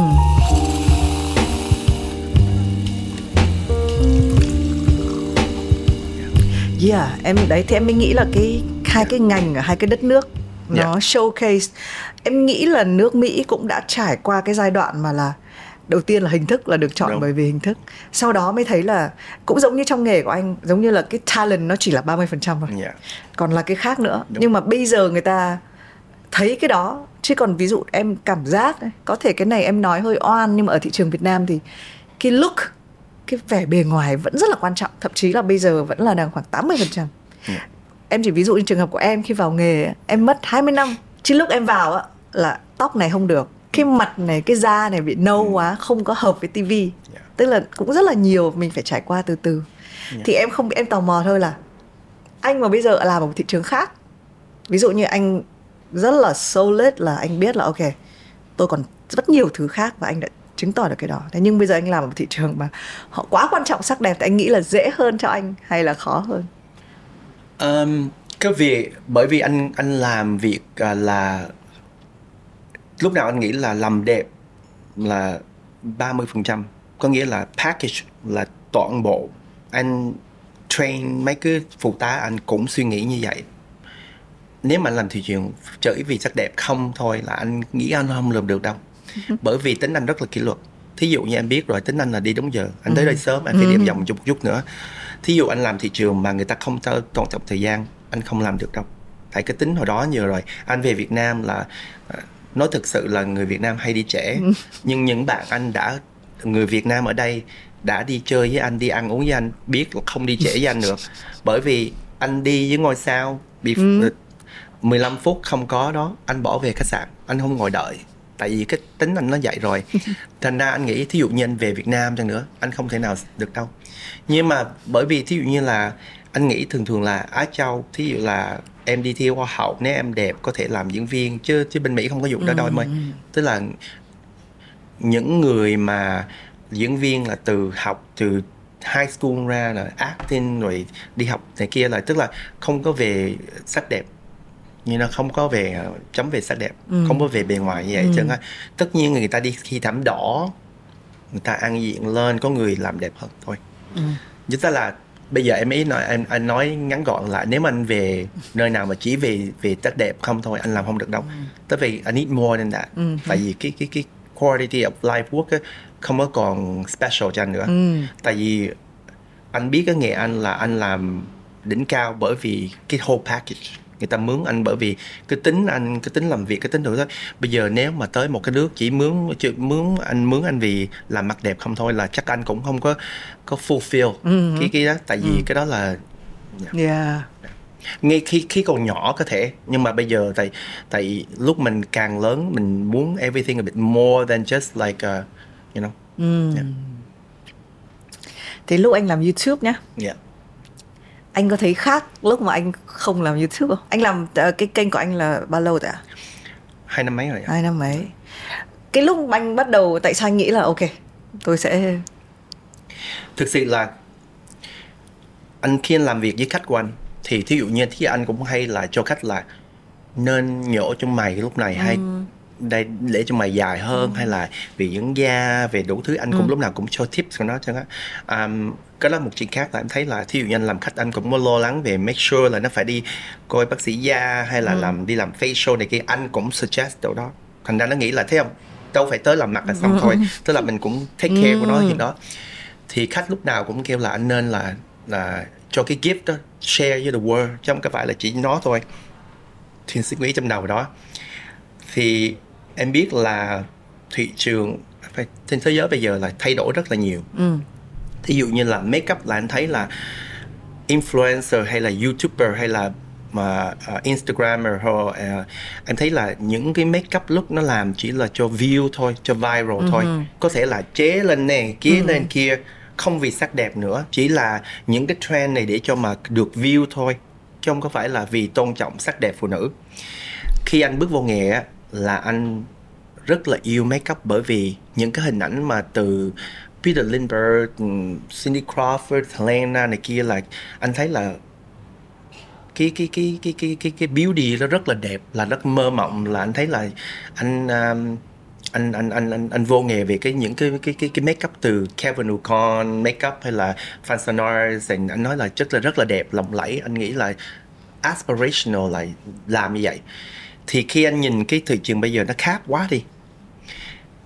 Yeah, em đấy thì em mới nghĩ là cái hai cái ngành ở hai cái đất nước nó yeah. showcase em nghĩ là nước Mỹ cũng đã trải qua cái giai đoạn mà là đầu tiên là hình thức là được chọn Đúng. bởi vì hình thức. Sau đó mới thấy là cũng giống như trong nghề của anh, giống như là cái talent nó chỉ là 30% thôi. Yeah. Còn là cái khác nữa. Đúng. Nhưng mà bây giờ người ta thấy cái đó chứ còn ví dụ em cảm giác có thể cái này em nói hơi oan nhưng mà ở thị trường Việt Nam thì cái look cái vẻ bề ngoài vẫn rất là quan trọng thậm chí là bây giờ vẫn là đang khoảng 80% Yeah. em chỉ ví dụ như trường hợp của em khi vào nghề em mất 20 năm chứ lúc em vào á là tóc này không được cái mặt này cái da này bị nâu quá không có hợp với tivi. Tức là cũng rất là nhiều mình phải trải qua từ từ. Thì em không em tò mò thôi là anh mà bây giờ làm ở một thị trường khác ví dụ như anh rất là solid là anh biết là ok tôi còn rất nhiều thứ khác và anh đã chứng tỏ được cái đó. Thế nhưng bây giờ anh làm ở một thị trường mà họ quá quan trọng sắc đẹp thì anh nghĩ là dễ hơn cho anh hay là khó hơn? Um, cái việc bởi vì anh anh làm việc à, là lúc nào anh nghĩ là làm đẹp là 30% có nghĩa là package là toàn bộ. Anh train mấy cái phụ tá anh cũng suy nghĩ như vậy. Nếu mà anh làm thị trường chỉ vì sắc đẹp không thôi là anh nghĩ anh không làm được đâu. (laughs) Bởi vì tính anh rất là kỷ luật. Thí dụ như em biết rồi tính anh là đi đúng giờ. Anh tới đây sớm anh phải đi vòng chút chút nữa. Thí dụ anh làm thị trường mà người ta không tôn trọng thời gian anh không làm được đâu. Tại cái tính hồi đó nhiều rồi. Anh về Việt Nam là à, nói thực sự là người Việt Nam hay đi trễ. (laughs) Nhưng những bạn anh đã người Việt Nam ở đây đã đi chơi với anh đi ăn uống với anh biết là không đi trễ với anh được. Bởi vì anh đi với ngôi sao bị 15 phút không có đó anh bỏ về khách sạn anh không ngồi đợi. Tại vì cái tính anh nó vậy rồi. (laughs) Thành ra anh nghĩ thí dụ như anh về Việt Nam chăng nữa anh không thể nào được đâu. Nhưng mà bởi vì thí dụ như là anh nghĩ thường thường là Á Châu thí dụ là em đi thi hoa hậu nếu em đẹp có thể làm diễn viên chứ chứ bên Mỹ không có vụ đó đâu em ơi. Tức là những người mà diễn viên là từ học từ high school ra là acting rồi đi học này kia là tức là không có về sắc đẹp. Như nó không có về ờ, chấm về sắc đẹp không có về bề ngoài như vậy chứ tất nhiên người ta đi khi thảm đỏ người ta ăn diện lên có người làm đẹp hơn thôi. Chứ ta là bây giờ em ý nói em anh nói ngắn gọn là nếu mà anh về nơi nào mà chỉ về về sắc đẹp không thôi anh làm không được đâu. Tại vì I need more than that. Tại vì cái cái cái quality of life work á, không có còn special cho anh nữa. Tại vì anh biết cái nghề anh là anh làm đỉnh cao bởi vì cái whole package người ta mướn anh bởi vì cái tính anh cái tính làm việc cái tính đủ đó bây giờ nếu mà tới một cái nước chỉ mướn chỉ mướn anh mướn anh vì làm mặt đẹp không thôi là chắc anh cũng không có có fulfill cái cái đó. Tại vì cái đó là yeah. Ngay khi khi còn nhỏ có thể nhưng mà bây giờ tại tại lúc mình càng lớn mình muốn everything a bit more than just like uh, you know. Yeah. thế lúc anh làm YouTube nhá. Yeah. Anh có thấy khác lúc mà anh không làm YouTube không? Anh làm ờ, cái kênh của anh là bao lâu rồi ạ? Hai năm mấy rồi ạ? hai năm mấy. Cái lúc anh bắt đầu tại sao anh nghĩ là ok tôi sẽ thực sự là anh khi anh làm việc với khách của anh thì thí dụ như thì anh cũng hay là cho khách là nên nhổ cho mày lúc này hay đây để cho mày dài hơn hay là vì dưỡng da về đủ thứ anh cũng lúc nào cũng cho tips của nó cho nó. Um, cái đó một chuyện khác là em thấy là thí dụ như anh làm khách anh cũng có lo lắng về make sure là nó phải đi coi bác sĩ da hay là làm đi làm facial này kia. Anh cũng suggest đâu đó. Thành ra nó nghĩ là thế không đâu phải tới làm mặt là xong thôi. Tức là mình cũng take care của nó gì đó. Thì khách lúc nào cũng kêu là anh nên là là cho cái gift đó share với the world chứ không phải là chỉ nó thôi. Thì suy nghĩ trong đầu đó. Thì em biết là thị trường phải trên thế giới bây giờ là thay đổi rất là nhiều. Ừ. thí dụ như là makeup là anh thấy là influencer hay là youtuber hay là mà uh, instagrammer hoặc uh, em thấy là những cái makeup look nó làm chỉ là cho view thôi cho viral thôi. có thể là chế lên nè kia lên kia không vì sắc đẹp nữa chỉ là những cái trend này để cho mà được view thôi chứ không có phải là vì tôn trọng sắc đẹp phụ nữ. Khi anh bước vô nghề á là anh rất là yêu make up bởi vì những cái hình ảnh mà từ Peter Lindbergh, ừ, Cindy Crawford, Helena này kia là anh thấy là cái cái cái cái cái cái cái beauty nó rất là đẹp là rất mơ mộng là anh thấy là anh um, anh anh anh anh anh vô nghề về cái những cái cái cái cái make up từ Kevin O'Con make up hay là Fancy anh nói là chất là rất là đẹp lộng lẫy anh nghĩ là aspirational là làm như vậy thì khi anh nhìn cái thị trường bây giờ nó khác quá đi.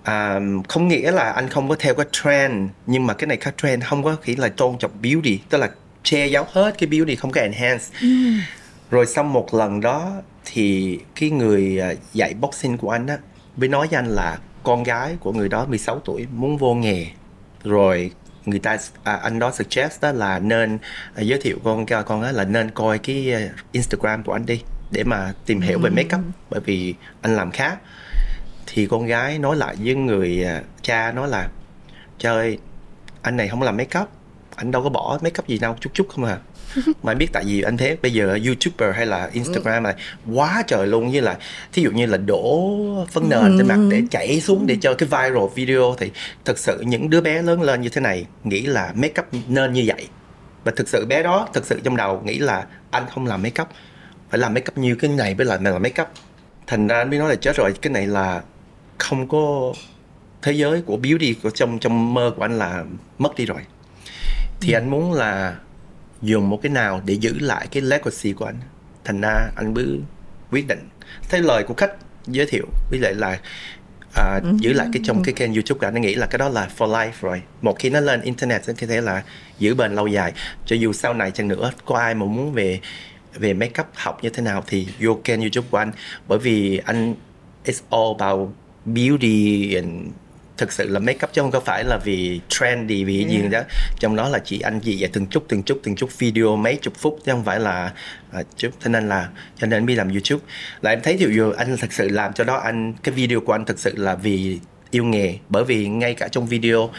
À, không nghĩa là anh không có theo cái trend nhưng mà cái này các trend không có chỉ là tôn trọng beauty tức là che giấu hết cái beauty không có enhance. Mm. rồi sau một lần đó thì cái người à, dạy boxing của anh á mới nói với anh là con gái của người đó 16 tuổi muốn vô nghề. Rồi người ta à, anh đó suggest đó là nên à, giới thiệu con con á là nên coi cái à, Instagram của anh đi để mà tìm hiểu về makeup bởi vì anh làm khác thì con gái nói lại với người à, cha nói là chơi anh này không làm make up anh đâu có bỏ make up gì đâu chút chút không à. (laughs) Mà biết tại vì anh thấy bây giờ youtuber hay là instagram này quá trời luôn như là thí dụ như là đổ phấn nền ừ. trên mặt để chảy xuống để cho cái viral video thì thực sự những đứa bé lớn lên như thế này nghĩ là make up nên như vậy. Và thực sự bé đó thực sự trong đầu nghĩ là anh không làm make up phải làm make up như cái này mới là mày làm make up. Thành ra anh mới nói là chết rồi. Cái này là không có thế giới của beauty của trong trong mơ của anh là mất đi rồi. Thì ừ. anh muốn là dùng một cái nào để giữ lại cái legacy của anh. Thành ra anh mới quyết định. Thấy lời của khách giới thiệu với lại là à, ừ. giữ lại cái trong cái kênh youtube của anh nghĩ là cái đó là for life rồi. Một khi nó lên internet sẽ có thể là giữ bền lâu dài. Cho dù sau này chăng nữa có ai mà muốn về về makeup học như thế nào thì vô kênh youtube của anh bởi vì anh it's all about beauty and thực sự là make up chứ không có phải là vì trendy vì yeah. gì đó. Trong đó là chỉ anh gì vậy? Từng chút từng chút từng chút video mấy chục phút chứ không phải là à, chút. Cho nên là cho nên mới làm youtube. Là em thấy ví dụ anh thực sự làm cho đó anh cái video của anh thực sự là vì yêu nghề. Bởi vì ngay cả trong video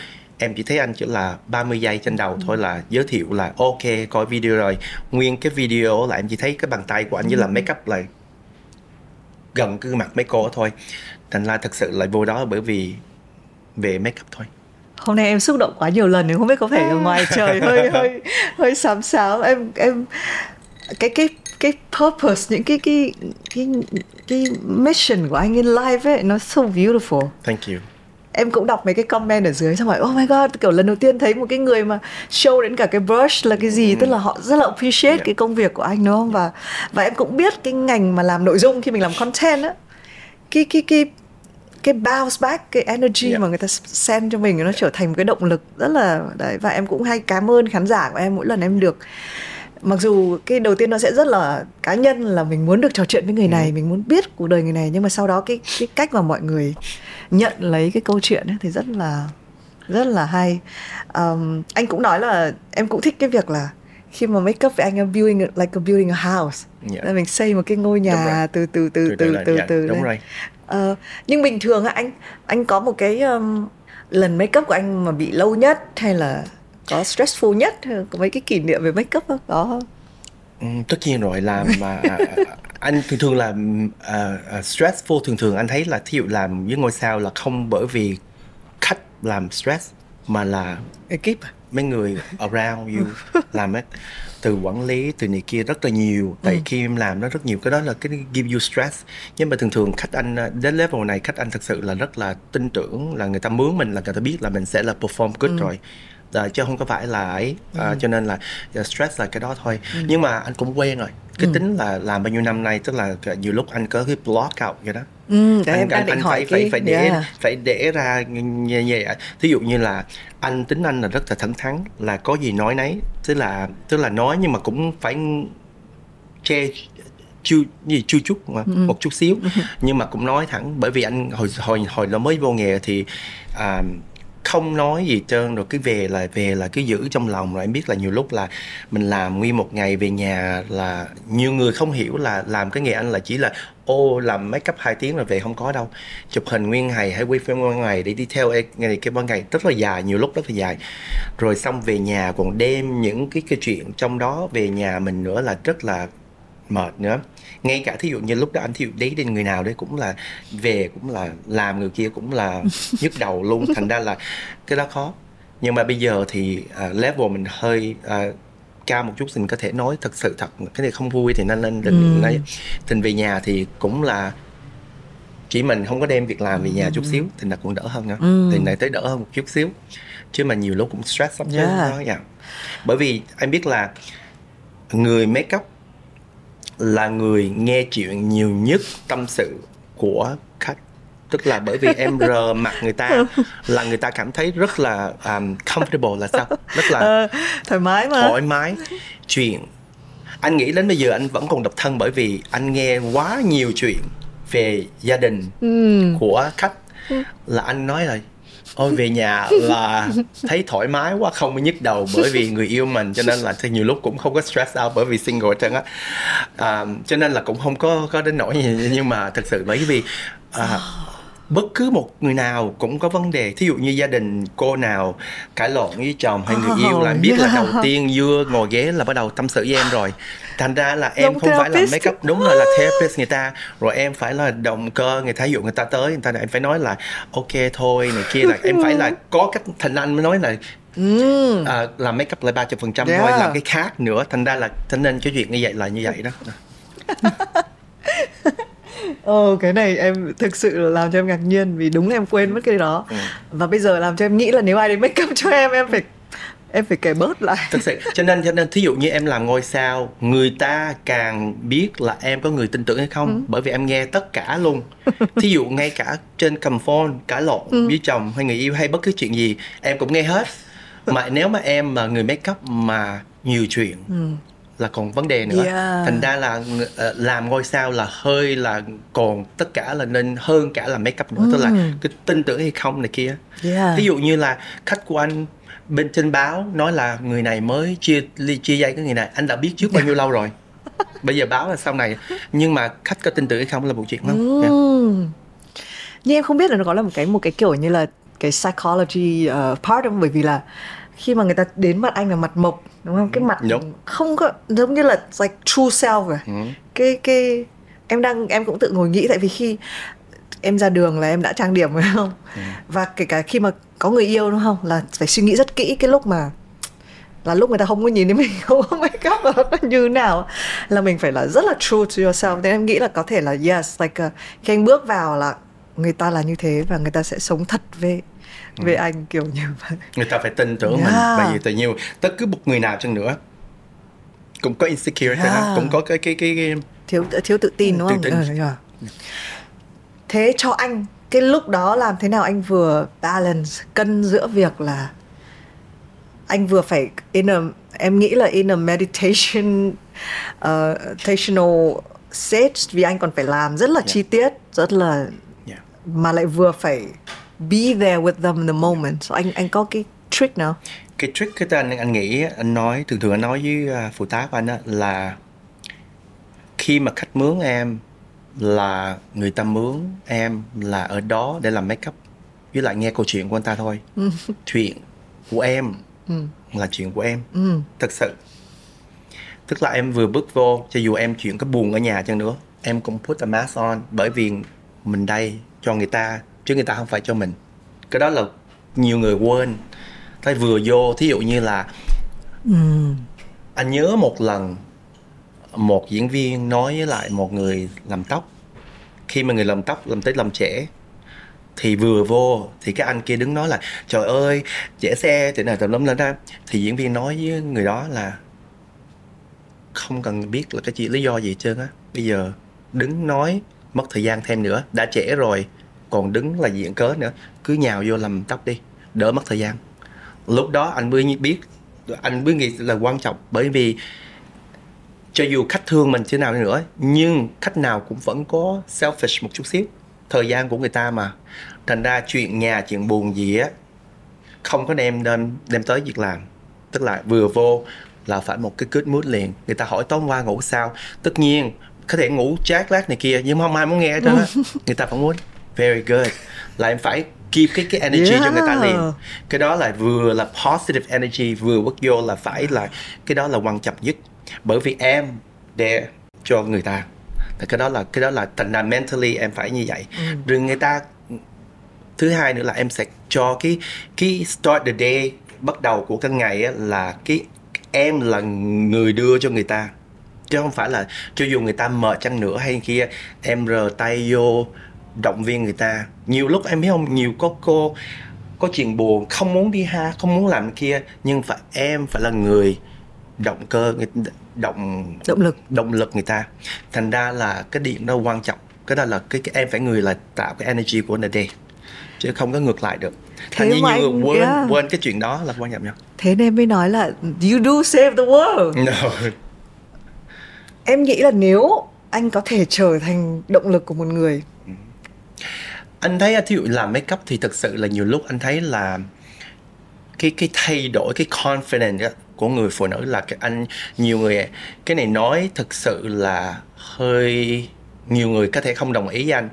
em chỉ thấy anh chỉ là 30 giây trên đầu thôi là giới thiệu là ok coi video rồi. Nguyên cái video là em chỉ thấy cái bàn tay của anh như là ừ. make up là gần cái mặt mấy cô thôi. Thành ra thật sự là vô đó bởi vì về make up thôi. Hôm nay em xúc động quá nhiều lần không biết có phải ở (laughs) ngoài trời hơi hơi hơi xám xáo em em cái cái cái purpose những cái cái cái cái mission của anh in life ấy nó so beautiful. Thank you em cũng đọc mấy cái comment ở dưới xong rồi oh my god kiểu lần đầu tiên thấy một cái người mà show đến cả cái brush là cái gì mm. tức là họ rất là appreciate yeah. cái công việc của anh đúng không và và em cũng biết cái ngành mà làm nội dung khi mình làm content á cái cái cái cái bounce back cái energy yeah. mà người ta send cho mình nó trở thành một cái động lực rất là đấy và em cũng hay cảm ơn khán giả của em mỗi lần em được mặc dù cái đầu tiên nó sẽ rất là cá nhân là mình muốn được trò chuyện với người này ừ. mình muốn biết cuộc đời người này nhưng mà sau đó cái cái cách mà mọi người nhận lấy cái câu chuyện ấy thì rất là rất là hay. Um, anh cũng nói là em cũng thích cái việc là khi mà make up với anh em building like a building a house. Yeah. là mình xây một cái ngôi nhà từ từ từ từ từ từ, từ đúng rồi. Uh, nhưng bình thường anh anh có một cái um, lần make up của anh mà bị lâu nhất hay là có stressful nhất có mấy cái kỷ niệm về make up không? Có không? Ừ, tất nhiên rồi làm mà à, anh thường thường là uh, uh, stressful thường thường anh thấy là thí dụ làm với ngôi sao là không bởi vì khách làm stress mà là ekip à? mấy người around you (laughs) làm ấy từ quản lý từ này kia rất là nhiều tại ừ. khi em làm nó rất nhiều cái đó là cái give you stress nhưng mà thường thường khách anh đến level này khách anh thực sự là rất là tin tưởng là người ta mướn mình là người ta biết là mình sẽ là perform good ừ. rồi à, chứ không có phải là ấy à, ừ. cho nên là stress là cái đó thôi ừ. nhưng mà anh cũng quen rồi cái ừ. tính là làm bao nhiêu năm nay tức là nhiều lúc anh có cái block out vậy đó ừ, anh, em anh, anh hỏi phải, cái... phải phải để yeah. phải để ra như vậy thí dụ như là anh tính anh là rất là thẳng thắn là có gì nói nấy tức là tức là nói nhưng mà cũng phải che chu gì chu chút mà ừ. một chút xíu ừ. nhưng mà cũng nói thẳng bởi vì anh hồi hồi hồi nó mới vô nghề thì à, không nói gì trơn rồi cứ về là về là cứ giữ trong lòng. Rồi em biết là nhiều lúc là mình làm nguyên một ngày về nhà là nhiều người không hiểu là làm cái nghề anh là chỉ là, ô, làm make up hai tiếng rồi về không có đâu. Chụp hình nguyên ngày hay quay phim nguyên ngày để đi theo e, ngày, cái ban ngày rất là dài, nhiều lúc rất là dài. Rồi xong về nhà còn đem những cái cái chuyện trong đó về nhà mình nữa là rất là mệt nữa ngay cả thí dụ như lúc đó anh thí dụ đấy đến người nào đấy cũng là về cũng là làm người kia cũng là (laughs) nhức đầu luôn. Thành ra là cái đó khó. Nhưng mà bây giờ thì uh, level mình hơi uh, cao một chút mình có thể nói thật sự thật cái này không vui thì nên lên định ừ. nói tình về nhà thì cũng là chỉ mình không có đem việc làm về nhà chút xíu thì là cũng đỡ hơn nữa Ừ. thì này tới đỡ hơn một chút xíu. Chứ mà nhiều lúc cũng stress lắm chứ Yeah. đó dạ bởi vì anh biết là người make up là người nghe chuyện nhiều nhất tâm sự của khách. Tức là bởi vì em rờ mặt người ta (laughs) là người ta cảm thấy rất là um, comfortable là sao? Rất là (laughs) Ờ, thoải mái mà. thoải mái chuyện. Anh nghĩ đến bây giờ anh vẫn còn độc thân bởi vì anh nghe quá nhiều chuyện về gia đình ừ. của khách. Là anh nói là ôi về nhà là thấy thoải mái quá không có nhức đầu bởi vì người yêu mình cho nên là thì nhiều lúc cũng không có stress out bởi vì single trơn á. À, cho nên là cũng không có có đến nỗi gì nhưng mà thật sự bởi vì à, bất cứ một người nào cũng có vấn đề. Thí dụ như gia đình cô nào cãi lộn với chồng hay người yêu là em biết là đầu (laughs) tiên vừa ngồi ghế là bắt đầu tâm sự với em rồi thành ra là em không phải là therapist. make up đúng rồi là therapist người ta rồi em phải là động cơ người ta ví dụ người ta tới người ta em phải nói là ok thôi này kia là (laughs) em phải là có cách thành anh mới nói là Ừ. à, làm make up là ba phần trăm Yeah. thôi làm cái khác nữa thành ra là cho nên cái chuyện như vậy là như vậy đó (laughs) Ồ cái này em thực sự là làm cho em ngạc nhiên vì đúng là em quên mất cái đó Ừ. và bây giờ làm cho em nghĩ là nếu ai đến make up cho em em phải em phải kể bớt lại. Thực sự cho nên cho nên thí dụ như em làm ngôi sao người ta càng biết là em có người tin tưởng hay không bởi vì em nghe tất cả luôn. (laughs) Thí dụ ngay cả trên cầm phone cãi lộn với chồng hay người yêu hay bất cứ chuyện gì em cũng nghe hết. Mà nếu mà em mà người make up mà nhiều chuyện là còn vấn đề nữa. Yeah. thành ra là ờ, làm ngôi sao là hơi là còn tất cả là nên hơn cả là make up nữa. Tức là cái tin tưởng hay không này kia. Yeah. ví dụ như là khách của anh bên trên báo nói là người này mới chia ly chia dây với người này. Anh đã biết trước bao nhiêu lâu rồi? (laughs) Bây giờ báo là sau này. Nhưng mà khách có tin tưởng hay không là một chuyện lắm. Ừ. yeah. nhưng em không biết là nó có là một cái một cái kiểu như là cái psychology uh, part không? Bởi vì là khi mà người ta đến mặt anh là mặt mộc đúng không? Cái mặt Đúng. không có giống như là like true self rồi Ừ. cái cái em đang em cũng tự ngồi nghĩ tại vì khi em ra đường là em đã trang điểm phải không Ừ. và kể cả khi mà có người yêu đúng không là phải suy nghĩ rất kỹ cái lúc mà là lúc người ta không có nhìn thấy mình (laughs) không có make up là nó như nào là mình phải là rất là true to yourself nên em nghĩ là có thể là yes like uh, khi anh bước vào là người ta là như thế và người ta sẽ sống thật với với anh kiểu như vậy người ta phải tin tưởng mình Yeah. bởi vì tự nhiên tất cứ một người nào chăng nữa cũng có insecure yeah. Cũng có cái cái cái, cái thiếu thiếu tự tin đúng Tự không tin. Ừ, yeah. Thế cho anh cái lúc đó làm thế nào anh vừa balance cân giữa việc là anh vừa phải in a em nghĩ là in a meditation uh, meditational stage vì anh còn phải làm rất là chi tiết rất là yeah. mà lại vừa phải be there with them in the moment. So anh anh có cái trick nào? Cái trick cái anh anh nghĩ anh nói thường thường anh nói với à, phụ tá của anh á, là khi mà khách mướn em là người ta mướn em là ở đó để làm make up. Với lại nghe câu chuyện của anh ta thôi. Chuyện của em là chuyện của em. Ừ. thật sự. Tức là em vừa bước vô cho dù em chuyện có buồn ở nhà chăng nữa em cũng put a mask on bởi vì mình đây cho người ta chứ người ta không phải cho mình. Cái đó là nhiều người quên. Thế vừa vô thí dụ như là Ừ. anh nhớ một lần một diễn viên nói với lại một người làm tóc. Khi mà người làm tóc làm tới làm trẻ thì vừa vô thì cái anh kia đứng nói là, trời ơi, trẻ xe thế này tầm lắm lên đó thì diễn viên nói với người đó là, không cần biết là cái gì lý do gì trơn á. Bây giờ đứng nói, mất thời gian thêm nữa, đã trẻ rồi, còn đứng là diện cớ nữa, cứ nhào vô làm tóc đi, đỡ mất thời gian. Lúc đó anh mới biết, anh mới nghĩ là quan trọng bởi vì cho dù khách thương mình thế nào đi nữa nhưng khách nào cũng vẫn có selfish một chút xíu. Thời gian của người ta mà. Thành ra chuyện nhà chuyện buồn gì á không có đem đem đem tới việc làm. Tức là vừa vô là phải một cái good mood liền. Người ta hỏi tối qua ngủ sao? Tất nhiên có thể ngủ chát lát này kia nhưng không ai muốn nghe á. (laughs) Người ta vẫn muốn. Very good. Là em phải keep cái cái energy cho người ta Yeah. liền cái đó là vừa là positive energy vừa bước vô là phải là cái đó là quan trọng nhất bởi vì em để cho người ta. Thì cái đó là cái đó là thành ra mentally em phải như vậy. Rồi người ta thứ hai nữa là em sẽ cho cái cái start the day bắt đầu của cái ngày á, là cái em là người đưa cho người ta. Chứ không phải là cho dù người ta mệt chăng nữa hay kia em rờ tay vô động viên người ta. Nhiều lúc em biết không nhiều có cô có chuyện buồn không muốn đi ha không muốn làm kia nhưng phải em phải là người động cơ động động lực. động lực người ta. Thành ra là cái điểm đó quan trọng. Cái đó là cái, cái em phải người là tạo cái energy của người chứ không có ngược lại được. Thành như nhiều người quên yeah. quên cái chuyện đó là quan trọng nhất. Thế nên mới nói là you do save the world. (laughs) No. em nghĩ là nếu anh có thể trở thành động lực của một người. Anh thấy thí dụ làm make up thì thực sự là nhiều lúc anh thấy là cái cái thay đổi cái confidence của người phụ nữ là cái anh nhiều người cái này nói thực sự là hơi nhiều người có thể không đồng ý với anh.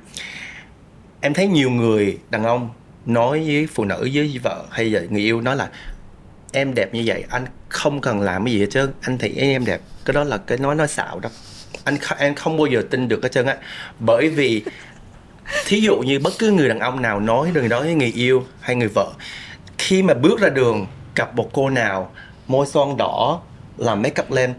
Em thấy nhiều người, đàn ông, nói với phụ nữ, với vợ hay là người yêu nói là, em đẹp như vậy, anh không cần làm cái gì hết trơn, anh thấy em đẹp. Cái đó là cái nói nói xạo đó. Anh em không bao giờ tin được hết trơn á. Bởi vì thí dụ như bất cứ người đàn ông nào nói, đừng nói với người yêu hay người vợ, khi mà bước ra đường gặp một cô nào môi son đỏ làm make up lên.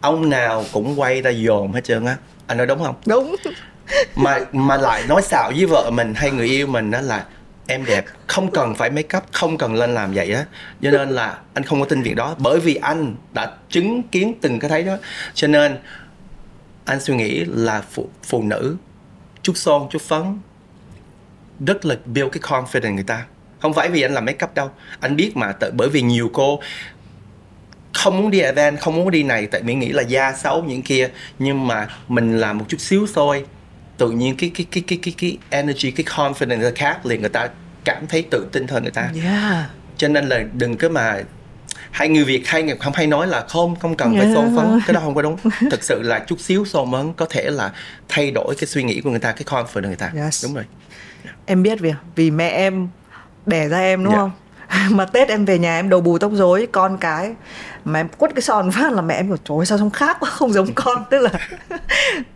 Ông nào cũng quay ra dồn hết trơn á. Anh nói đúng không? Đúng. (laughs) Mà mà lại nói xạo với vợ mình hay người yêu mình đó là em đẹp không cần phải make up không cần lên làm vậy á. Cho nên là anh không có tin việc đó bởi vì anh đã chứng kiến từng cái thấy đó. Cho nên anh suy nghĩ là phụ phụ nữ chút son chút phấn rất là build cái confidence người ta. Không phải vì anh làm make up đâu. Anh biết mà tự bởi vì nhiều cô không muốn đi event không muốn đi này tại mỹ nghĩ là da xấu những kia nhưng mà mình làm một chút xíu thôi tự nhiên cái cái cái cái cái cái energy cái confidence khác liền người ta cảm thấy tự tin hơn người ta yeah. cho nên là đừng có mà hai người việt hay người không hay nói là không không cần yeah. phải son phấn cái đó không có đúng thực sự là chút xíu son phấn có thể là thay đổi cái suy nghĩ của người ta cái confidence người ta yes. đúng rồi yeah. em biết vì vì mẹ em đẻ ra em đúng yeah. không (laughs) mà tết em về nhà em đầu bù tóc rối con cái. Mà em quất cái son phát là mẹ em bảo trời sao trông khác quá không giống con. (laughs) Tức là (laughs)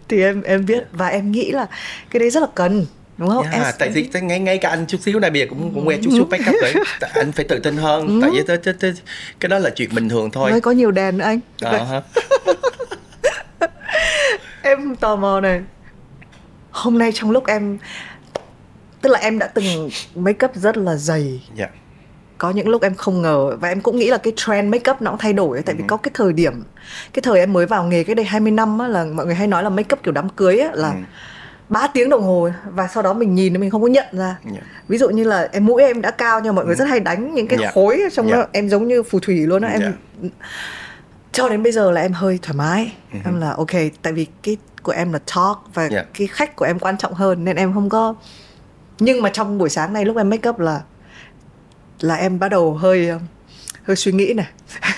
thì em em biết và em nghĩ là cái đấy rất là cần đúng không? Yeah, em... tại vì ngay ngay cả anh chút xíu này bây giờ cũng cũng quen chút xíu make up rồi anh phải tự tin hơn ừ. tại vì tới, tới, tới, cái đó là chuyện bình thường thôi. Mới có nhiều đèn anh. Uh-huh. em tò mò này. Hôm nay trong lúc em tức là em đã từng make up rất là dày. Yeah có những lúc em không ngờ và em cũng nghĩ là cái trend makeup nó cũng thay đổi tại vì ừ. có cái thời điểm cái thời em mới vào nghề cái đây 20 năm á, là mọi người hay nói là makeup kiểu đám cưới á, là ừ. 3 tiếng đồng hồ và sau đó mình nhìn mình không có nhận ra yeah. ví dụ như là em mũi em đã cao nhưng mà mọi người ừ. rất hay đánh những cái yeah. khối trong yeah. đó em giống như phù thủy luôn á em yeah. cho đến bây giờ là em hơi thoải mái uh-huh. em là ok tại vì cái của em là talk và yeah. cái khách của em quan trọng hơn nên em không có nhưng mà trong buổi sáng này lúc em make up là là em bắt đầu hơi hơi suy nghĩ này.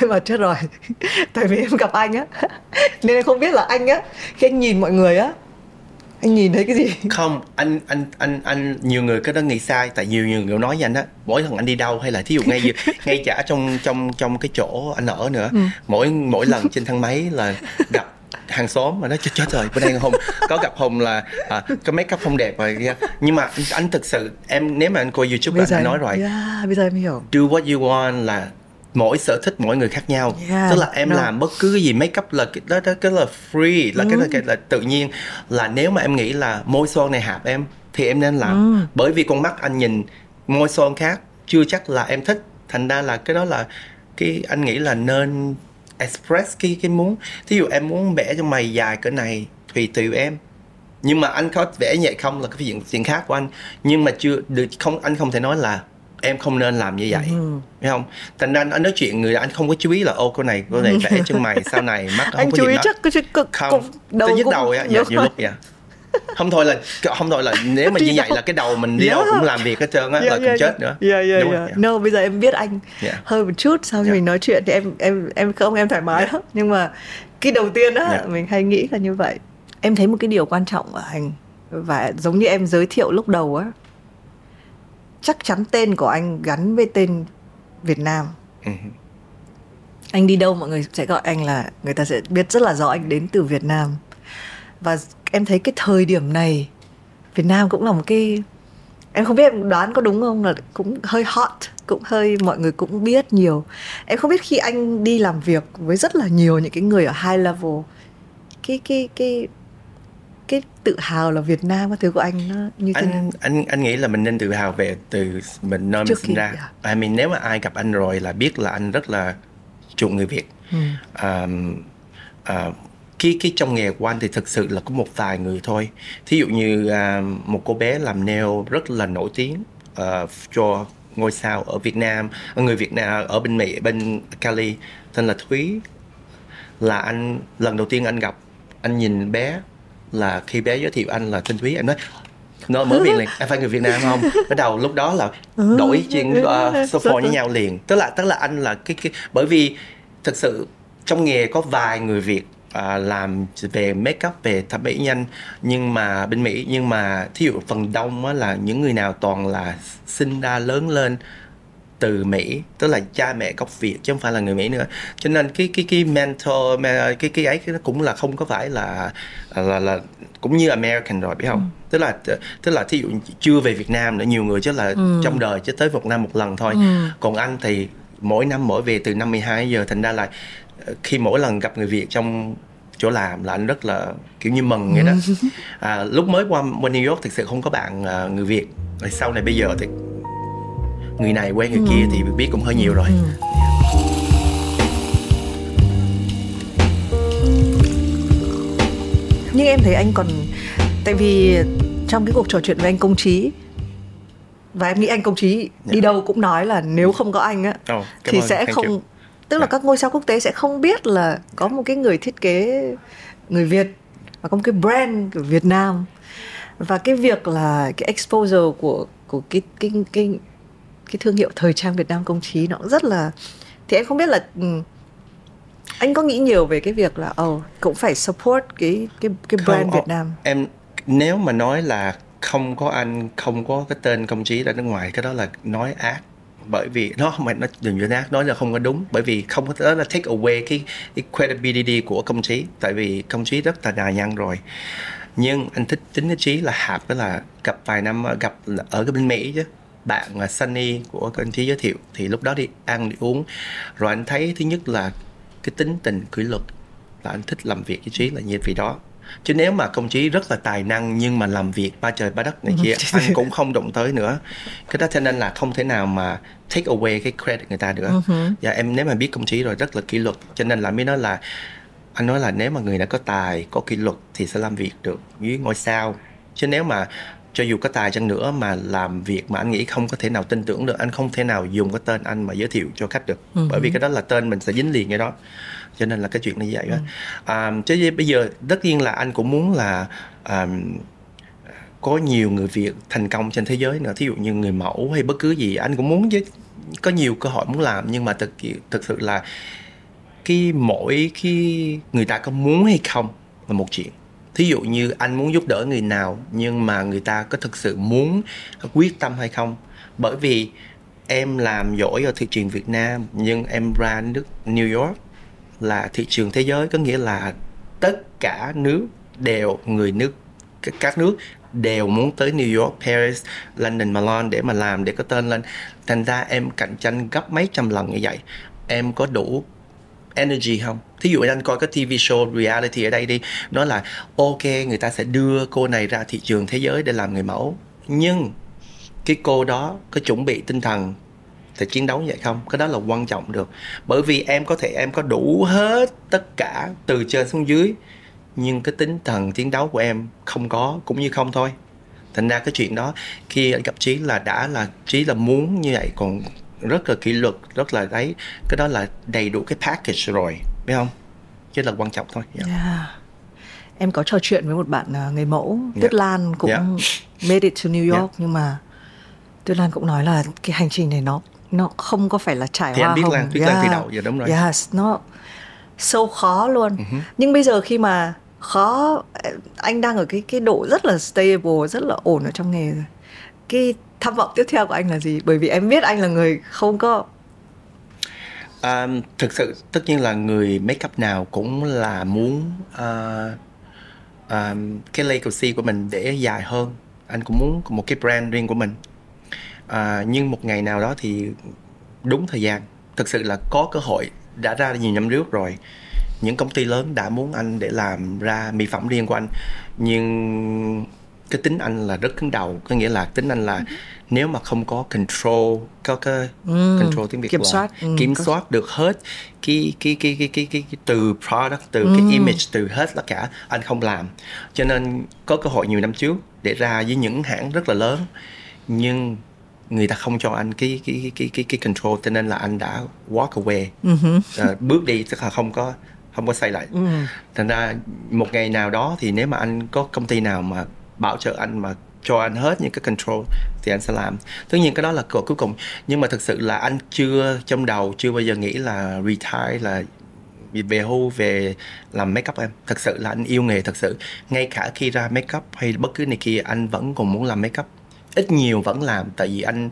(laughs) Mà chết rồi (laughs) tại vì em gặp anh á. (laughs) Nên em không biết là anh á khi anh nhìn mọi người á anh nhìn thấy cái gì? Không anh anh anh anh nhiều người cái đó nghĩ sai tại nhiều nhiều người nói với anh á mỗi lần anh đi đâu hay là thí dụ ngay ngay cả trong trong trong cái chỗ anh ở nữa ừ. mỗi mỗi lần trên thang máy là gặp hàng xóm mà nói chết chết rồi bữa nay hùng có gặp hùng là à, cái make up không đẹp rồi nhưng mà anh, thực sự em nếu mà anh coi youtube bây anh nói rồi yeah, bây giờ em hiểu do what you want là mỗi sở thích mỗi người khác nhau yeah, tức là em no. làm bất cứ cái gì make up là cái đó, đó cái là free là ừ. cái là cái là tự nhiên là nếu mà em nghĩ là môi son này hợp em thì em nên làm ừ. bởi vì con mắt anh nhìn môi son khác chưa chắc là em thích thành ra là cái đó là cái anh nghĩ là nên express cái cái muốn. Thí dụ em muốn vẽ cho mày dài cỡ này tùy tùy em. Nhưng mà anh có vẽ vậy không là cái chuyện chuyện khác của anh. Nhưng mà chưa được không anh không thể nói là em không nên làm như vậy. Ừ. thấy không? Thành ra anh, nói chuyện người anh không có chú ý là ô cô này cô này vẽ chân mày (laughs) sau này mắt không anh có chú gì ý chắc cái cực không. đầu tới nhức đầu vậy dạ, nhiều lúc vậy không thôi là không thôi là nếu mà như vậy là cái đầu mình đi yeah. đâu cũng làm việc hết trơn á yeah, là cũng yeah, chết nữa yeah, yeah, Đúng yeah. no bây giờ em biết anh yeah. hơi một chút sau yeah. mình nói chuyện thì em em em không em thoải mái yeah. lắm nhưng mà cái đầu tiên á yeah. mình hay nghĩ là như vậy em thấy một cái điều quan trọng ở anh và giống như em giới thiệu lúc đầu á chắc chắn tên của anh gắn với tên Việt Nam uh-huh. anh đi đâu mọi người sẽ gọi anh là người ta sẽ biết rất là rõ anh đến từ Việt Nam và em thấy cái thời điểm này Việt Nam cũng là một cái em không biết em đoán có đúng không là cũng hơi hot cũng hơi mọi người cũng biết nhiều em không biết khi anh đi làm việc với rất là nhiều những cái người ở high level cái cái cái cái tự hào là Việt Nam cái thứ của anh nó như thế nào? anh anh anh nghĩ là mình nên tự hào về từ mình nơi mình Trước sinh khi- ra. dạ. I mean nếu mà ai gặp anh rồi là biết là anh rất là chuộng người Việt. Ừ. Um, uh, cái cái trong nghề của anh thì thực sự là có một vài người thôi. Thí dụ như à, một cô bé làm nail rất là nổi tiếng ờ, cho ngôi sao ở Việt Nam, người Việt Nam ở bên Mỹ bên Cali. Tên là Thúy. Là anh lần đầu tiên anh gặp anh nhìn bé là khi bé giới thiệu anh là tên Thúy anh nói nó mới miệng liền em phải người Việt Nam không? Bắt đầu lúc đó là đổi chuyện uh, số phone với nhau liền. Tức là tức là anh là cái cái bởi vì thực sự trong nghề có vài người Việt à, làm về make up về thẩm mỹ nhanh. Nhưng mà bên Mỹ nhưng mà thí dụ phần đông á, là những người nào toàn là sinh ra lớn lên từ Mỹ tức là cha mẹ gốc Việt chứ không phải là người Mỹ nữa. Cho nên cái cái cái mentor me- cái cái ấy nó cũng là không có phải là là là cũng như American rồi biết không? Tức là tức là thí dụ chưa về Việt Nam nữa nhiều người chứ là trong đời chứ tới một năm một lần thôi. Còn anh thì mỗi năm mỗi về từ năm 12 giờ thành ra là khi mỗi lần gặp người Việt trong chỗ làm là anh rất là kiểu như mừng vậy đó. (laughs) À, lúc mới qua, qua New York thực sự không có bạn à, người Việt. Rồi sau này bây giờ thì người này quen người kia thì biết cũng hơi nhiều rồi. Nhưng em thấy anh còn tại vì trong cái cuộc trò chuyện với anh công trí và em nghĩ anh công trí đi đâu cũng nói là nếu không có anh á cảm thì sẽ không you. Tức là Dạ. các ngôi sao quốc tế sẽ không biết là có một cái người thiết kế người Việt và có một cái brand của Việt Nam. Và cái việc là cái exposure của của cái cái cái cái thương hiệu thời trang Việt Nam công trí nó cũng rất là thì em không biết là ừ, anh có nghĩ nhiều về cái việc là oh, cũng phải support cái cái cái brand Không, Việt Nam? em nếu mà nói là không có anh không có cái tên công trí ra nước ngoài cái đó là nói ác bởi vì nó không phải nó đừng như ác nói là không có đúng. Bởi vì không có đó là take away cái, cái credibility của công trí. Tại vì công trí rất là đà năng rồi. Nhưng anh thích tính cái trí là hạp đó là gặp vài năm gặp ở cái bên Mỹ chứ. Bạn à, Sunny của công trí giới thiệu thì lúc đó đi ăn đi uống. Rồi anh thấy thứ nhất là cái tính tình kỷ luật là anh thích làm việc với trí là như vì đó chứ nếu mà công chí rất là tài năng nhưng mà làm việc ba trời ba đất này kia anh cũng không động tới nữa. Cái đó cho nên là không thể nào mà take away cái credit người ta nữa. Và em nếu mà biết công chí rồi rất là kỷ luật. Cho nên là mới nói là anh nói là nếu mà người đã có tài có kỷ luật thì sẽ làm việc được với ngôi sao. Chứ nếu mà cho dù có tài chăng nữa mà làm việc mà anh nghĩ không có thể nào tin tưởng được anh không thể nào dùng cái tên anh mà giới thiệu cho khách được. Bởi vì cái đó là tên mình sẽ dính liền cái đó cho nên là cái chuyện nó như vậy đó à, chứ bây giờ tất nhiên là anh cũng muốn là à, có nhiều người Việt thành công trên thế giới nữa. Thí dụ như người mẫu hay bất cứ gì anh cũng muốn chứ có nhiều cơ hội muốn làm. Nhưng mà thực thực sự là cái mỗi khi người ta có muốn hay không là một chuyện. Thí dụ như anh muốn giúp đỡ người nào nhưng mà người ta có thực sự muốn có quyết tâm hay không. Bởi vì em làm giỏi ở thị trường Việt Nam nhưng em ra nước New York là thị trường thế giới có nghĩa là tất cả nước đều người nước các- các nước đều muốn tới New York, Paris, London, Milan để mà làm để có tên lên. Thành ra em cạnh tranh gấp mấy trăm lần như vậy. Em có đủ energy không? Thí dụ anh coi cái TV show reality ở đây đi, nó là ok người ta sẽ đưa cô này ra thị trường thế giới để làm người mẫu. Nhưng cái cô đó có chuẩn bị tinh thần để chiến đấu vậy không cái đó là quan trọng được bởi vì em có thể em có đủ hết tất cả từ trên xuống dưới nhưng cái tinh thần chiến đấu của em không có cũng như không thôi thành ra cái chuyện đó khi anh gặp trí là đã là trí là muốn như vậy còn rất là kỷ luật rất là đấy cái đó là đầy đủ cái package rồi biết không chứ là quan trọng thôi yeah. Yeah. Em có trò chuyện với một bạn à, người mẫu Yeah. Tuyết Lan cũng Yeah. made it to New York Yeah. nhưng mà Tuyết Lan cũng nói là cái hành trình này nó nó không có phải là trải Thì hoa anh biết hồng. Lan, Tuyết Lan từ đầu giờ, đúng rồi. Yes, nó sâu khó luôn. Ừ Nhưng bây giờ khi mà khó anh đang ở cái cái độ rất là stable, rất là ổn ở trong nghề rồi. Cái tham vọng tiếp theo của anh là gì? Bởi vì em biết anh là người không có Um, thực sự tất nhiên là người make up nào cũng là muốn uh, um, cái legacy của mình để dài hơn anh cũng muốn một cái brand riêng của mình à, nhưng một ngày nào đó thì đúng thời gian. Thực sự là có cơ hội đã ra nhiều năm trước rồi. Những công ty lớn đã muốn anh để làm ra mỹ phẩm riêng của anh. Nhưng cái tính anh là rất cứng đầu. Có nghĩa là tính anh là nếu mà không có control có cái Ừ, control tiếng việt kiểm là soát, ừ, kiểm có- soát được hết cái cái cái cái cái, cái, cái từ product từ Ừ. cái image từ hết tất cả anh không làm. Cho nên có cơ hội nhiều năm trước để ra với những hãng rất là lớn. Nhưng người ta không cho anh cái cái cái cái cái, control cho nên là anh đã walk away. Ờ, bước đi tức là không có không có xây lại. Ừ. thành ra một ngày nào đó thì nếu mà anh có công ty nào mà bảo trợ anh mà cho anh hết những cái control thì anh sẽ làm. Tất nhiên cái đó là hội cuối cùng. Nhưng mà thực sự là anh chưa trong đầu chưa bao giờ nghĩ là retire là về hưu về làm make up em. Thật sự là anh yêu nghề thật sự. Ngay cả khi ra make up hay bất cứ này kia anh vẫn còn muốn làm make up ít nhiều vẫn làm tại vì anh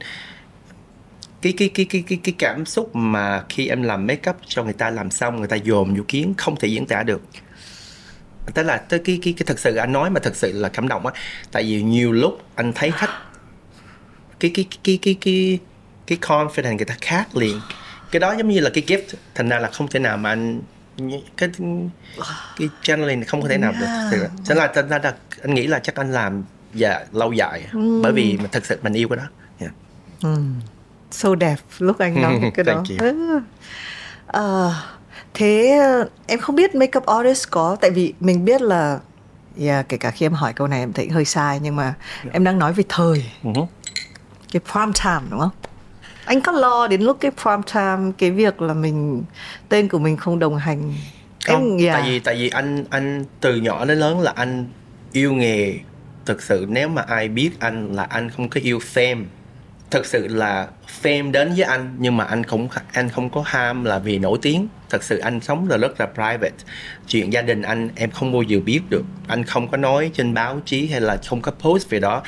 cái cái cái cái cái cái cảm xúc mà khi em làm make up cho người ta làm xong người ta dồn vô kiến không thể diễn tả được tức là tới cái cái cái thật sự anh nói mà thật sự là cảm động á tại vì nhiều lúc anh thấy khách cái cái cái cái cái cái confidence người ta khác liền cái đó giống như là cái gift thành ra là không thể nào mà anh cái cái channeling không có thể nào được thực sự. là thành ra là anh nghĩ là chắc anh làm dạ lâu dài bởi vì mà thật sự mình yêu cái đó yeah. so đẹp lúc anh nói (laughs) cái đó you. Ừ. Ờ, thế em không biết makeup artist có tại vì mình biết là yeah, kể cả khi em hỏi câu này em thấy hơi sai nhưng mà em đang nói về thời Uh-huh. cái prime time đúng không anh có lo đến lúc cái prime time cái việc là mình tên của mình không đồng hành không em yeah. tại vì tại vì anh anh từ nhỏ đến lớn là anh yêu nghề thực sự nếu mà ai biết anh là anh không có yêu fame, thực sự là fame đến với anh nhưng mà anh không anh không có ham là vì nổi tiếng. Thật sự anh sống là rất là private. Chuyện gia đình anh em không bao giờ biết được. Anh không có nói trên báo chí hay là không có post về đó.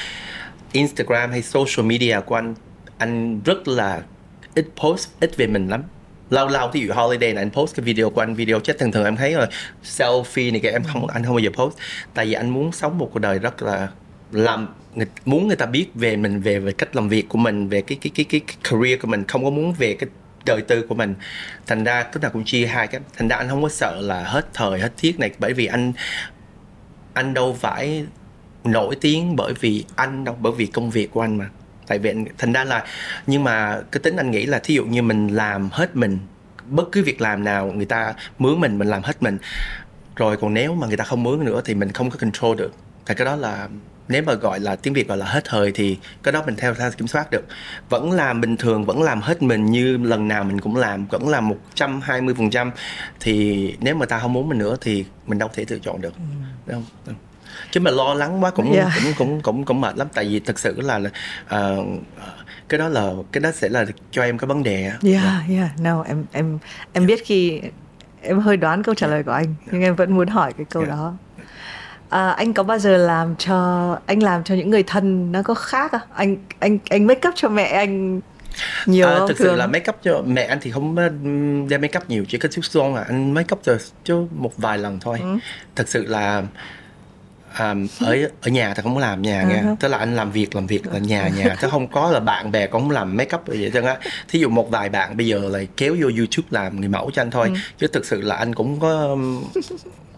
Instagram hay social media của anh anh rất là ít post, ít về mình lắm lâu lâu thì dụ holiday này anh post cái video của anh video chết thường thường em thấy là selfie này kia em không anh không bao giờ post. Tại vì anh muốn sống một cuộc đời rất là làm người, muốn người ta biết về mình về về cách làm việc của mình về cái cái cái cái, cái career của mình không có muốn về cái đời tư của mình. Thành ra lúc nào cũng chia hai cái thành ra anh không có sợ là hết thời hết thiết này bởi vì anh anh đâu phải nổi tiếng bởi vì anh đâu bởi vì công việc của anh mà tại vì thành ra là nhưng mà cái tính anh nghĩ là thí dụ như mình làm hết mình bất cứ việc làm nào người ta mướn mình mình làm hết mình. Rồi còn nếu mà người ta không mướn nữa thì mình không có control được. Thì cái đó là nếu mà gọi là tiếng việt gọi là hết thời thì cái đó mình theo theo kiểm soát được. Vẫn làm bình thường vẫn làm hết mình như lần nào mình cũng làm vẫn làm một trăm hai mươi phần trăm thì nếu mà ta không muốn mình nữa thì mình đâu thể lựa chọn được. Đúng không? Đúng. Chứ mà lo lắng quá cũng Yeah. cũng cũng cũng cũng mệt lắm tại vì thực sự là ờ, cái đó là cái đó sẽ là cho em cái vấn đề á. Yeah, yeah, no, em em em biết khi em hơi đoán câu trả lời của anh nhưng em vẫn muốn hỏi cái câu Yeah. đó. À, anh có bao giờ làm cho anh làm cho những người thân nó có khác à? Anh anh anh make up cho mẹ anh nhiều À, thực sự là make up cho mẹ anh thì không đem make up nhiều chỉ có chút son à anh make up cho chứ một vài lần thôi Ừ. thực sự là à, ở ở nhà thì không có làm nhà nha. Ừ. tức là anh làm việc làm việc là nhà nhà. (laughs) Chứ không có là bạn bè cũng làm make up vậy chứ á. Thí dụ một vài bạn bây giờ là kéo vô youtube làm người mẫu cho anh Ừ. thôi chứ thực sự là anh cũng có um,